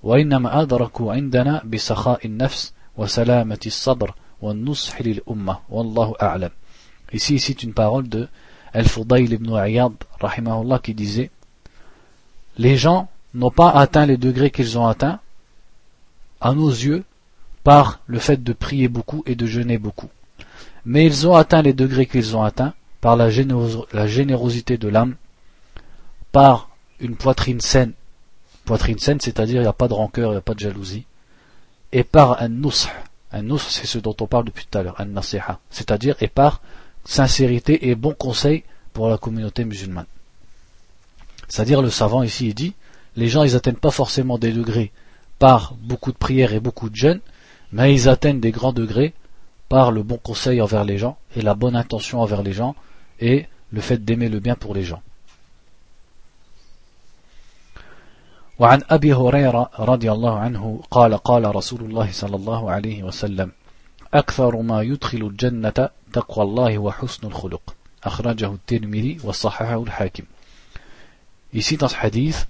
وإنما أدركوا عندنا بسخاء النفس وسلامة الصدر والنصح للأمة والله أعلم Ici, c'est une parole de Al-Fudayl ibn Ayyad, rahimahullah, qui disait Les gens n'ont pas atteint les degrés qu'ils ont atteints, à nos yeux, par le fait de prier beaucoup et de jeûner beaucoup. Mais ils ont atteint les degrés qu'ils ont atteints par la, générosité de l'âme, par une poitrine saine poitrine saine, c'est-à-dire il n'y a pas de rancœur, il n'y a pas de jalousie, et par un nous. Un nous, c'est ce dont on parle depuis tout à l'heure, un nasiha, c'est-à-dire et par sincérité et bon conseil pour la communauté musulmane. C'est-à-dire le savant ici il dit, les gens ils atteignent pas forcément des degrés par beaucoup de prières et beaucoup de jeûnes, mais ils atteignent des grands degrés par le bon conseil envers les gens et la bonne intention envers les gens et le fait d'aimer le bien pour les gens. وعن أبي هريرة رضي الله عنه قال قال رسول الله صلى الله عليه وسلم أكثر ما يدخل الجنة تقوى الله وحسن الخلق أخرجه الترمذي وصححه الحاكم Ici dans ce hadith,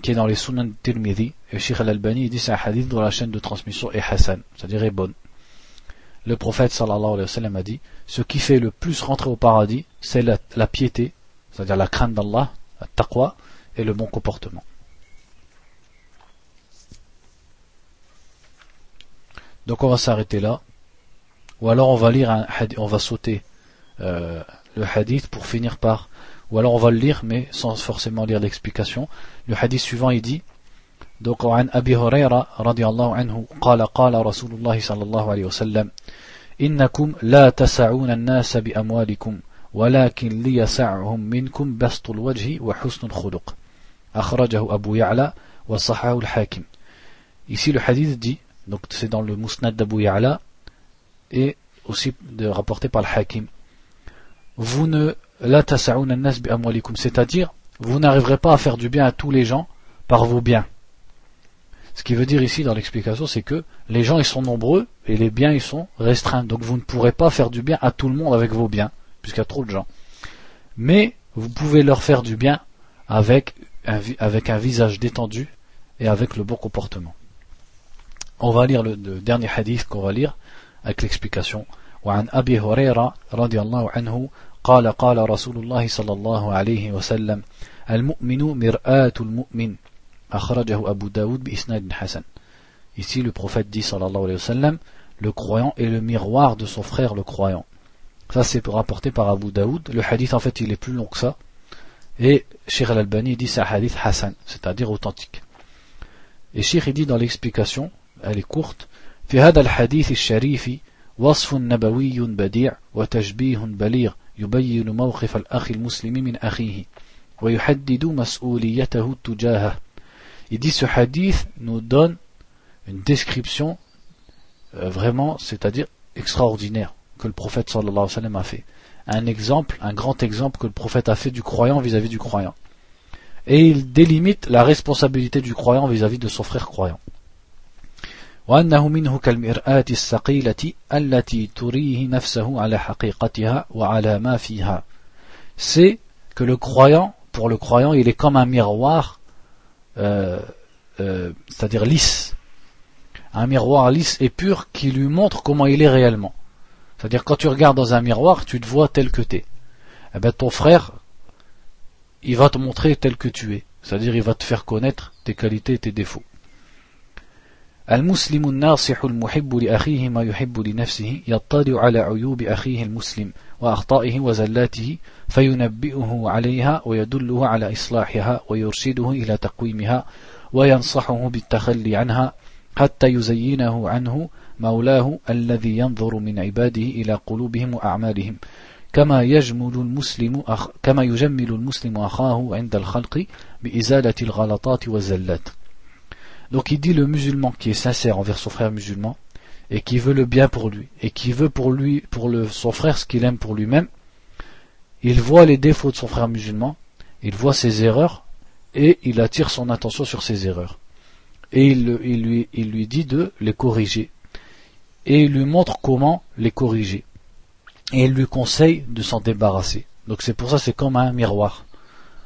qui est dans les Sunan Tirmidhi, le Sheikh al-Albani dit c'est un hadith dont la chaîne de transmission est Hassan, c'est-à-dire est bonne. Le prophète sallallahu alayhi wa sallam a dit Ce qui fait le plus rentrer au paradis, c'est la, la piété, c'est-à-dire la crainte d'Allah, la taqwa, et le bon comportement. Donc on va s'arrêter là. Ou alors on va lire un hadith, on va sauter euh, le hadith pour finir par. Ou alors on va le lire mais sans forcément lire l'explication. Le hadith suivant il dit donc عن أبي هريرة رضي الله عنه قال قال رسول الله صلى الله عليه وسلم إنكم لا تسعون الناس بأموالكم ولكن ليسعهم منكم بسط الوجه وحسن الخلق أخرجه أبو يعلى وصححه الحاكم Ici le hadith dit donc c'est dans le Mousnad d'Abu Ya'la et aussi de, rapporté par le Hakim. Vous ne la c'est-à-dire vous n'arriverez pas à faire du bien à tous les gens par vos biens. Ce qui veut dire ici dans l'explication, c'est que les gens ils sont nombreux et les biens ils sont restreints. Donc vous ne pourrez pas faire du bien à tout le monde avec vos biens, puisqu'il y a trop de gens. Mais vous pouvez leur faire du bien avec avec un visage détendu et avec le bon comportement. On va lire le dernier hadith qu'on va lire avec l'explication. وعن أبي هريرة رضي الله عنه قال قال رسول الله صلى الله عليه وسلم المؤمن مرآة المؤمن أخرجه أبو داود بإسناد حسن Ici le prophète dit sallallahu alayhi wa sallam le croyant est le miroir de son frère le croyant. Ça c'est rapporté par Abu Daoud. Le hadith en fait il est plus long que ça. Et Sheikh al-Albani dit c'est un hadith Hassan, c'est-à-dire authentique. Et Sheikh dit dans l'explication elle est courte في هذا الحديث الشريف وصف نبوي بديع وتشبيه بليغ يبين موقف الأخ المسلم من أخيه ويحدد مسؤوليته تجاهه Il dit ce hadith nous donne une description euh, vraiment, c'est-à-dire extraordinaire que le prophète sallallahu alayhi wa sallam a fait. un exemple, un grand exemple que le prophète a fait du croyant vis-à-vis du croyant. Et il délimite la responsabilité du croyant vis-à-vis de son frère croyant. C'est que le croyant, pour le croyant, il est comme un miroir, euh, euh, c'est-à-dire lisse. Un miroir lisse et pur qui lui montre comment il est réellement. C'est-à-dire quand tu regardes dans un miroir, tu te vois tel que tu es. Eh ben ton frère, il va te montrer tel que tu es. C'est-à-dire il va te faire connaître tes qualités et tes défauts. المسلم الناصح المحب لأخيه ما يحب لنفسه يطلع على عيوب أخيه المسلم وأخطائه وزلاته فينبئه عليها ويدله على إصلاحها ويرشده إلى تقويمها وينصحه بالتخلي عنها حتى يزينه عنه مولاه الذي ينظر من عباده إلى قلوبهم وأعمالهم. كما يجمل المسلم أخ كما يجمل المسلم أخاه عند الخلق بإزالة الغلطات والزلات. Donc il dit le musulman qui est sincère envers son frère musulman et qui veut le bien pour lui et qui veut pour lui pour son frère ce qu'il aime pour lui-même, il voit les défauts de son frère musulman, il voit ses erreurs et il attire son attention sur ses erreurs. Et il, il, lui, il lui dit de les corriger et il lui montre comment les corriger. Et il lui conseille de s'en débarrasser. Donc c'est pour ça c'est comme un miroir.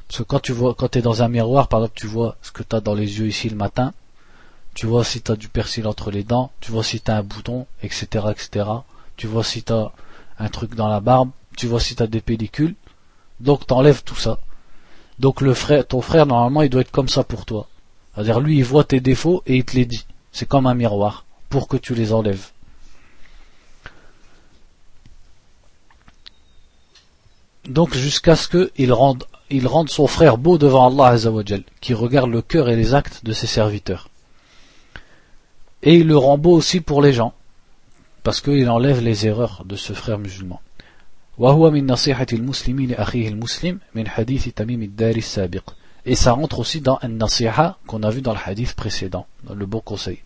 Parce que quand tu vois, quand es dans un miroir, par exemple, tu vois ce que tu as dans les yeux ici le matin, tu vois si tu as du persil entre les dents, tu vois si tu as un bouton, etc., etc. Tu vois si tu as un truc dans la barbe, tu vois si tu as des pellicules. Donc t'enlèves tout ça. Donc le frère, ton frère, normalement, il doit être comme ça pour toi. C'est-à-dire, lui, il voit tes défauts et il te les dit. C'est comme un miroir, pour que tu les enlèves. donc jusqu'à ce qu'il rende, son frère beau devant Allah qui regarde le cœur et les actes de ses serviteurs. Et il le rend beau aussi pour les gens, parce qu'il enlève les erreurs de ce frère musulman. Et ça rentre aussi dans un nasiha qu'on a vu dans le hadith précédent, dans le bon conseil.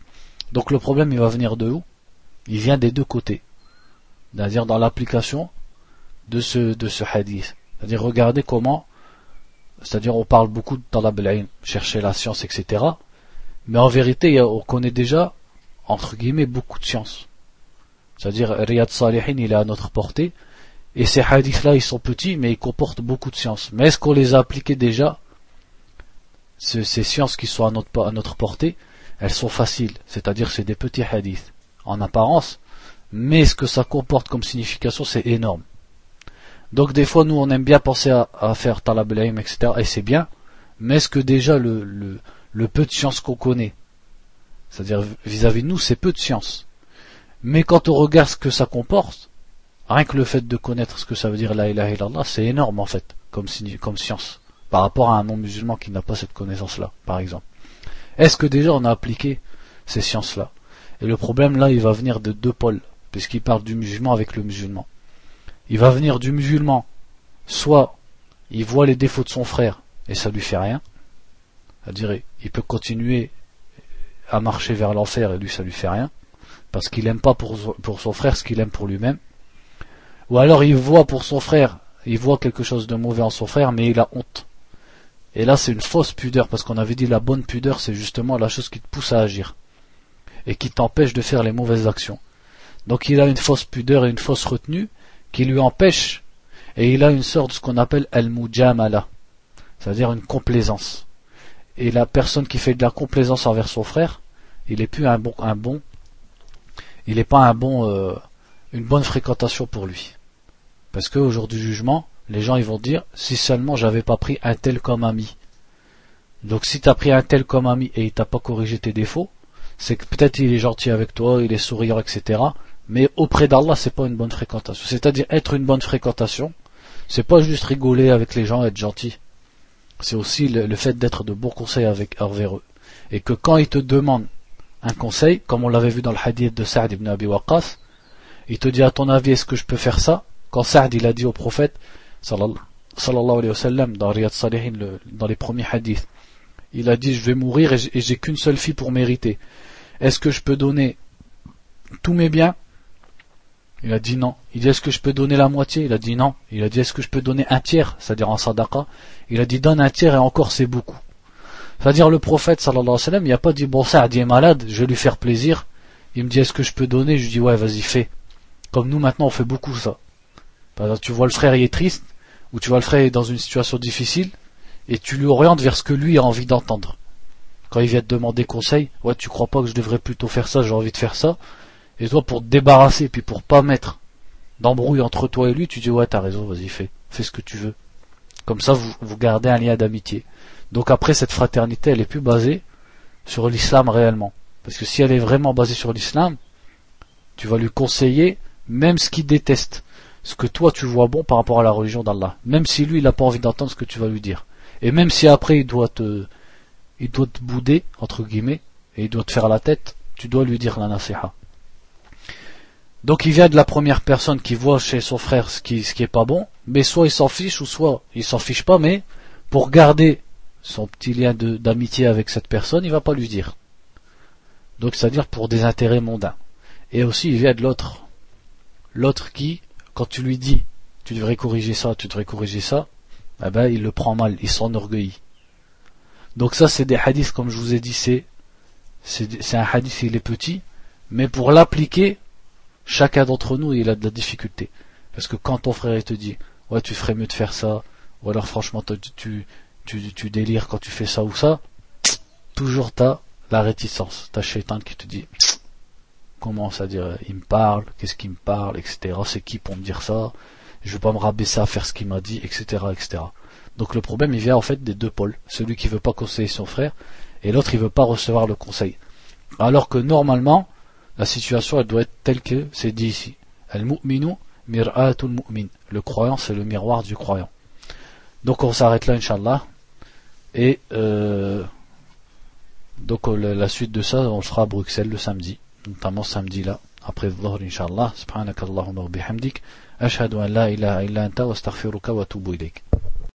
Donc le problème il va venir de où? Il vient des deux côtés. C'est-à-dire dans l'application de ce, de ce hadith. C'est-à-dire regardez comment, c'est-à-dire on parle beaucoup de talab chercher la science, etc. Mais en vérité, on connaît déjà, entre guillemets, beaucoup de science. C'est-à-dire Riyad Salihin, il est à notre portée, et ces hadiths-là, ils sont petits, mais ils comportent beaucoup de science. Mais est-ce qu'on les a appliqués déjà ces, ces sciences qui sont à notre, à notre portée, elles sont faciles, c'est-à-dire c'est des petits hadiths, en apparence, mais ce que ça comporte comme signification, c'est énorme. Donc des fois, nous, on aime bien penser à, faire talab etc. Et c'est bien. Mais est-ce que déjà le, le, peu de science qu'on connaît, c'est-à-dire vis-à-vis de nous, c'est peu de science. Mais quand on regarde ce que ça comporte, rien que le fait de connaître ce que ça veut dire la ilaha illallah, c'est énorme en fait, comme, science, par rapport à un non-musulman qui n'a pas cette connaissance-là, par exemple. Est-ce que déjà on a appliqué ces sciences-là? Et le problème là, il va venir de deux pôles, puisqu'il parle du musulman avec le musulman il va venir du musulman, soit il voit les défauts de son frère et ça lui fait rien, c'est-à-dire il peut continuer à marcher vers l'enfer et lui ça lui fait rien, parce qu'il n'aime pas pour, pour son frère ce qu'il aime pour lui-même, ou alors il voit pour son frère, il voit quelque chose de mauvais en son frère, mais il a honte. Et là c'est une fausse pudeur, parce qu'on avait dit la bonne pudeur c'est justement la chose qui te pousse à agir, et qui t'empêche de faire les mauvaises actions. Donc il a une fausse pudeur et une fausse retenue, qui lui empêche, et il a une sorte de ce qu'on appelle al-mujamala, c'est-à-dire une complaisance. Et la personne qui fait de la complaisance envers son frère, il n'est plus un bon, un bon, il n'est pas un bon, euh, une bonne fréquentation pour lui. Parce qu'au jour du jugement, les gens ils vont dire, si seulement j'avais pas pris un tel comme ami. Donc si tu as pris un tel comme ami et il t'a pas corrigé tes défauts, c'est que peut-être il est gentil avec toi, il est souriant, etc. Mais auprès d'Allah, c'est pas une bonne fréquentation. C'est-à-dire être une bonne fréquentation, c'est pas juste rigoler avec les gens, être gentil. C'est aussi le, fait d'être de bons conseils avec, envers eux. Et que quand ils te demandent un conseil, comme on l'avait vu dans le hadith de Sa'd ibn Abi Waqqas, il te dit à ton avis est-ce que je peux faire ça? Quand Sa'd il a dit au prophète, sallallahu alayhi wa sallam, dans Riyad Salihin, dans les premiers hadiths, il a dit je vais mourir et j'ai qu'une seule fille pour mériter. Est-ce que je peux donner tous mes biens Il a dit non. Il dit est-ce que je peux donner la moitié? Il a dit non. Il a dit est-ce que je peux donner un tiers, c'est-à-dire en sadaqa? Il a dit donne un tiers et encore c'est beaucoup. C'est-à-dire le prophète sallallahu alayhi wa sallam, il n'a pas dit bon ça, est malade, je vais lui faire plaisir. Il me dit est-ce que je peux donner? Je lui dis ouais vas-y fais. Comme nous maintenant on fait beaucoup ça. Par exemple, tu vois le frère il est triste, ou tu vois le frère est dans une situation difficile, et tu lui orientes vers ce que lui a envie d'entendre. Quand il vient te demander conseil, ouais tu crois pas que je devrais plutôt faire ça, j'ai envie de faire ça. Et toi pour te débarrasser, puis pour pas mettre d'embrouille entre toi et lui, tu dis ouais t'as raison, vas-y fais, fais ce que tu veux. Comme ça vous, gardez un lien d'amitié. Donc après cette fraternité elle est plus basée sur l'islam réellement. Parce que si elle est vraiment basée sur l'islam, tu vas lui conseiller même ce qu'il déteste, ce que toi tu vois bon par rapport à la religion d'Allah, même si lui il n'a pas envie d'entendre ce que tu vas lui dire. Et même si après il doit te, il doit te bouder, entre guillemets, et il doit te faire la tête, tu dois lui dire la nasiha. Donc il vient de la première personne qui voit chez son frère ce qui, ce qui est pas bon, mais soit il s'en fiche, ou soit il s'en fiche pas, mais pour garder son petit lien d'amitié avec cette personne, il va pas lui dire. Donc c'est-à-dire pour des intérêts mondains. Et aussi il vient de l'autre. L'autre qui, quand tu lui dis tu devrais corriger ça, tu devrais corriger ça, eh ben il le prend mal, il s'enorgueillit. Donc ça c'est des hadiths comme je vous ai dit, c'est c'est un hadith il est petit, mais pour l'appliquer, chacun d'entre nous il a de la difficulté. Parce que quand ton frère te dit ouais tu ferais mieux de faire ça, ou alors franchement tu, tu, tu délires quand tu fais ça ou ça, toujours t'as la réticence, t'as shaitan qui te dit comment à dire il me parle, qu'est-ce qu'il me parle, etc. C'est qui pour me dire ça? Je veux pas me rabaisser à faire ce qu'il m'a dit, etc., etc. Donc le problème il vient en fait des deux pôles, celui qui veut pas conseiller son frère et l'autre il veut pas recevoir le conseil. Alors que normalement la situation elle doit être telle que c'est dit ici. Le croyant c'est le miroir du croyant. Donc on s'arrête là inshallah. Et euh, donc la suite de ça, on sera à Bruxelles le samedi, notamment samedi là, après Dhuhr inshallah. Subhanakallahumma wa bihamdik. Ashhadu an la ilaha illa anta wa astaghfiruka wa.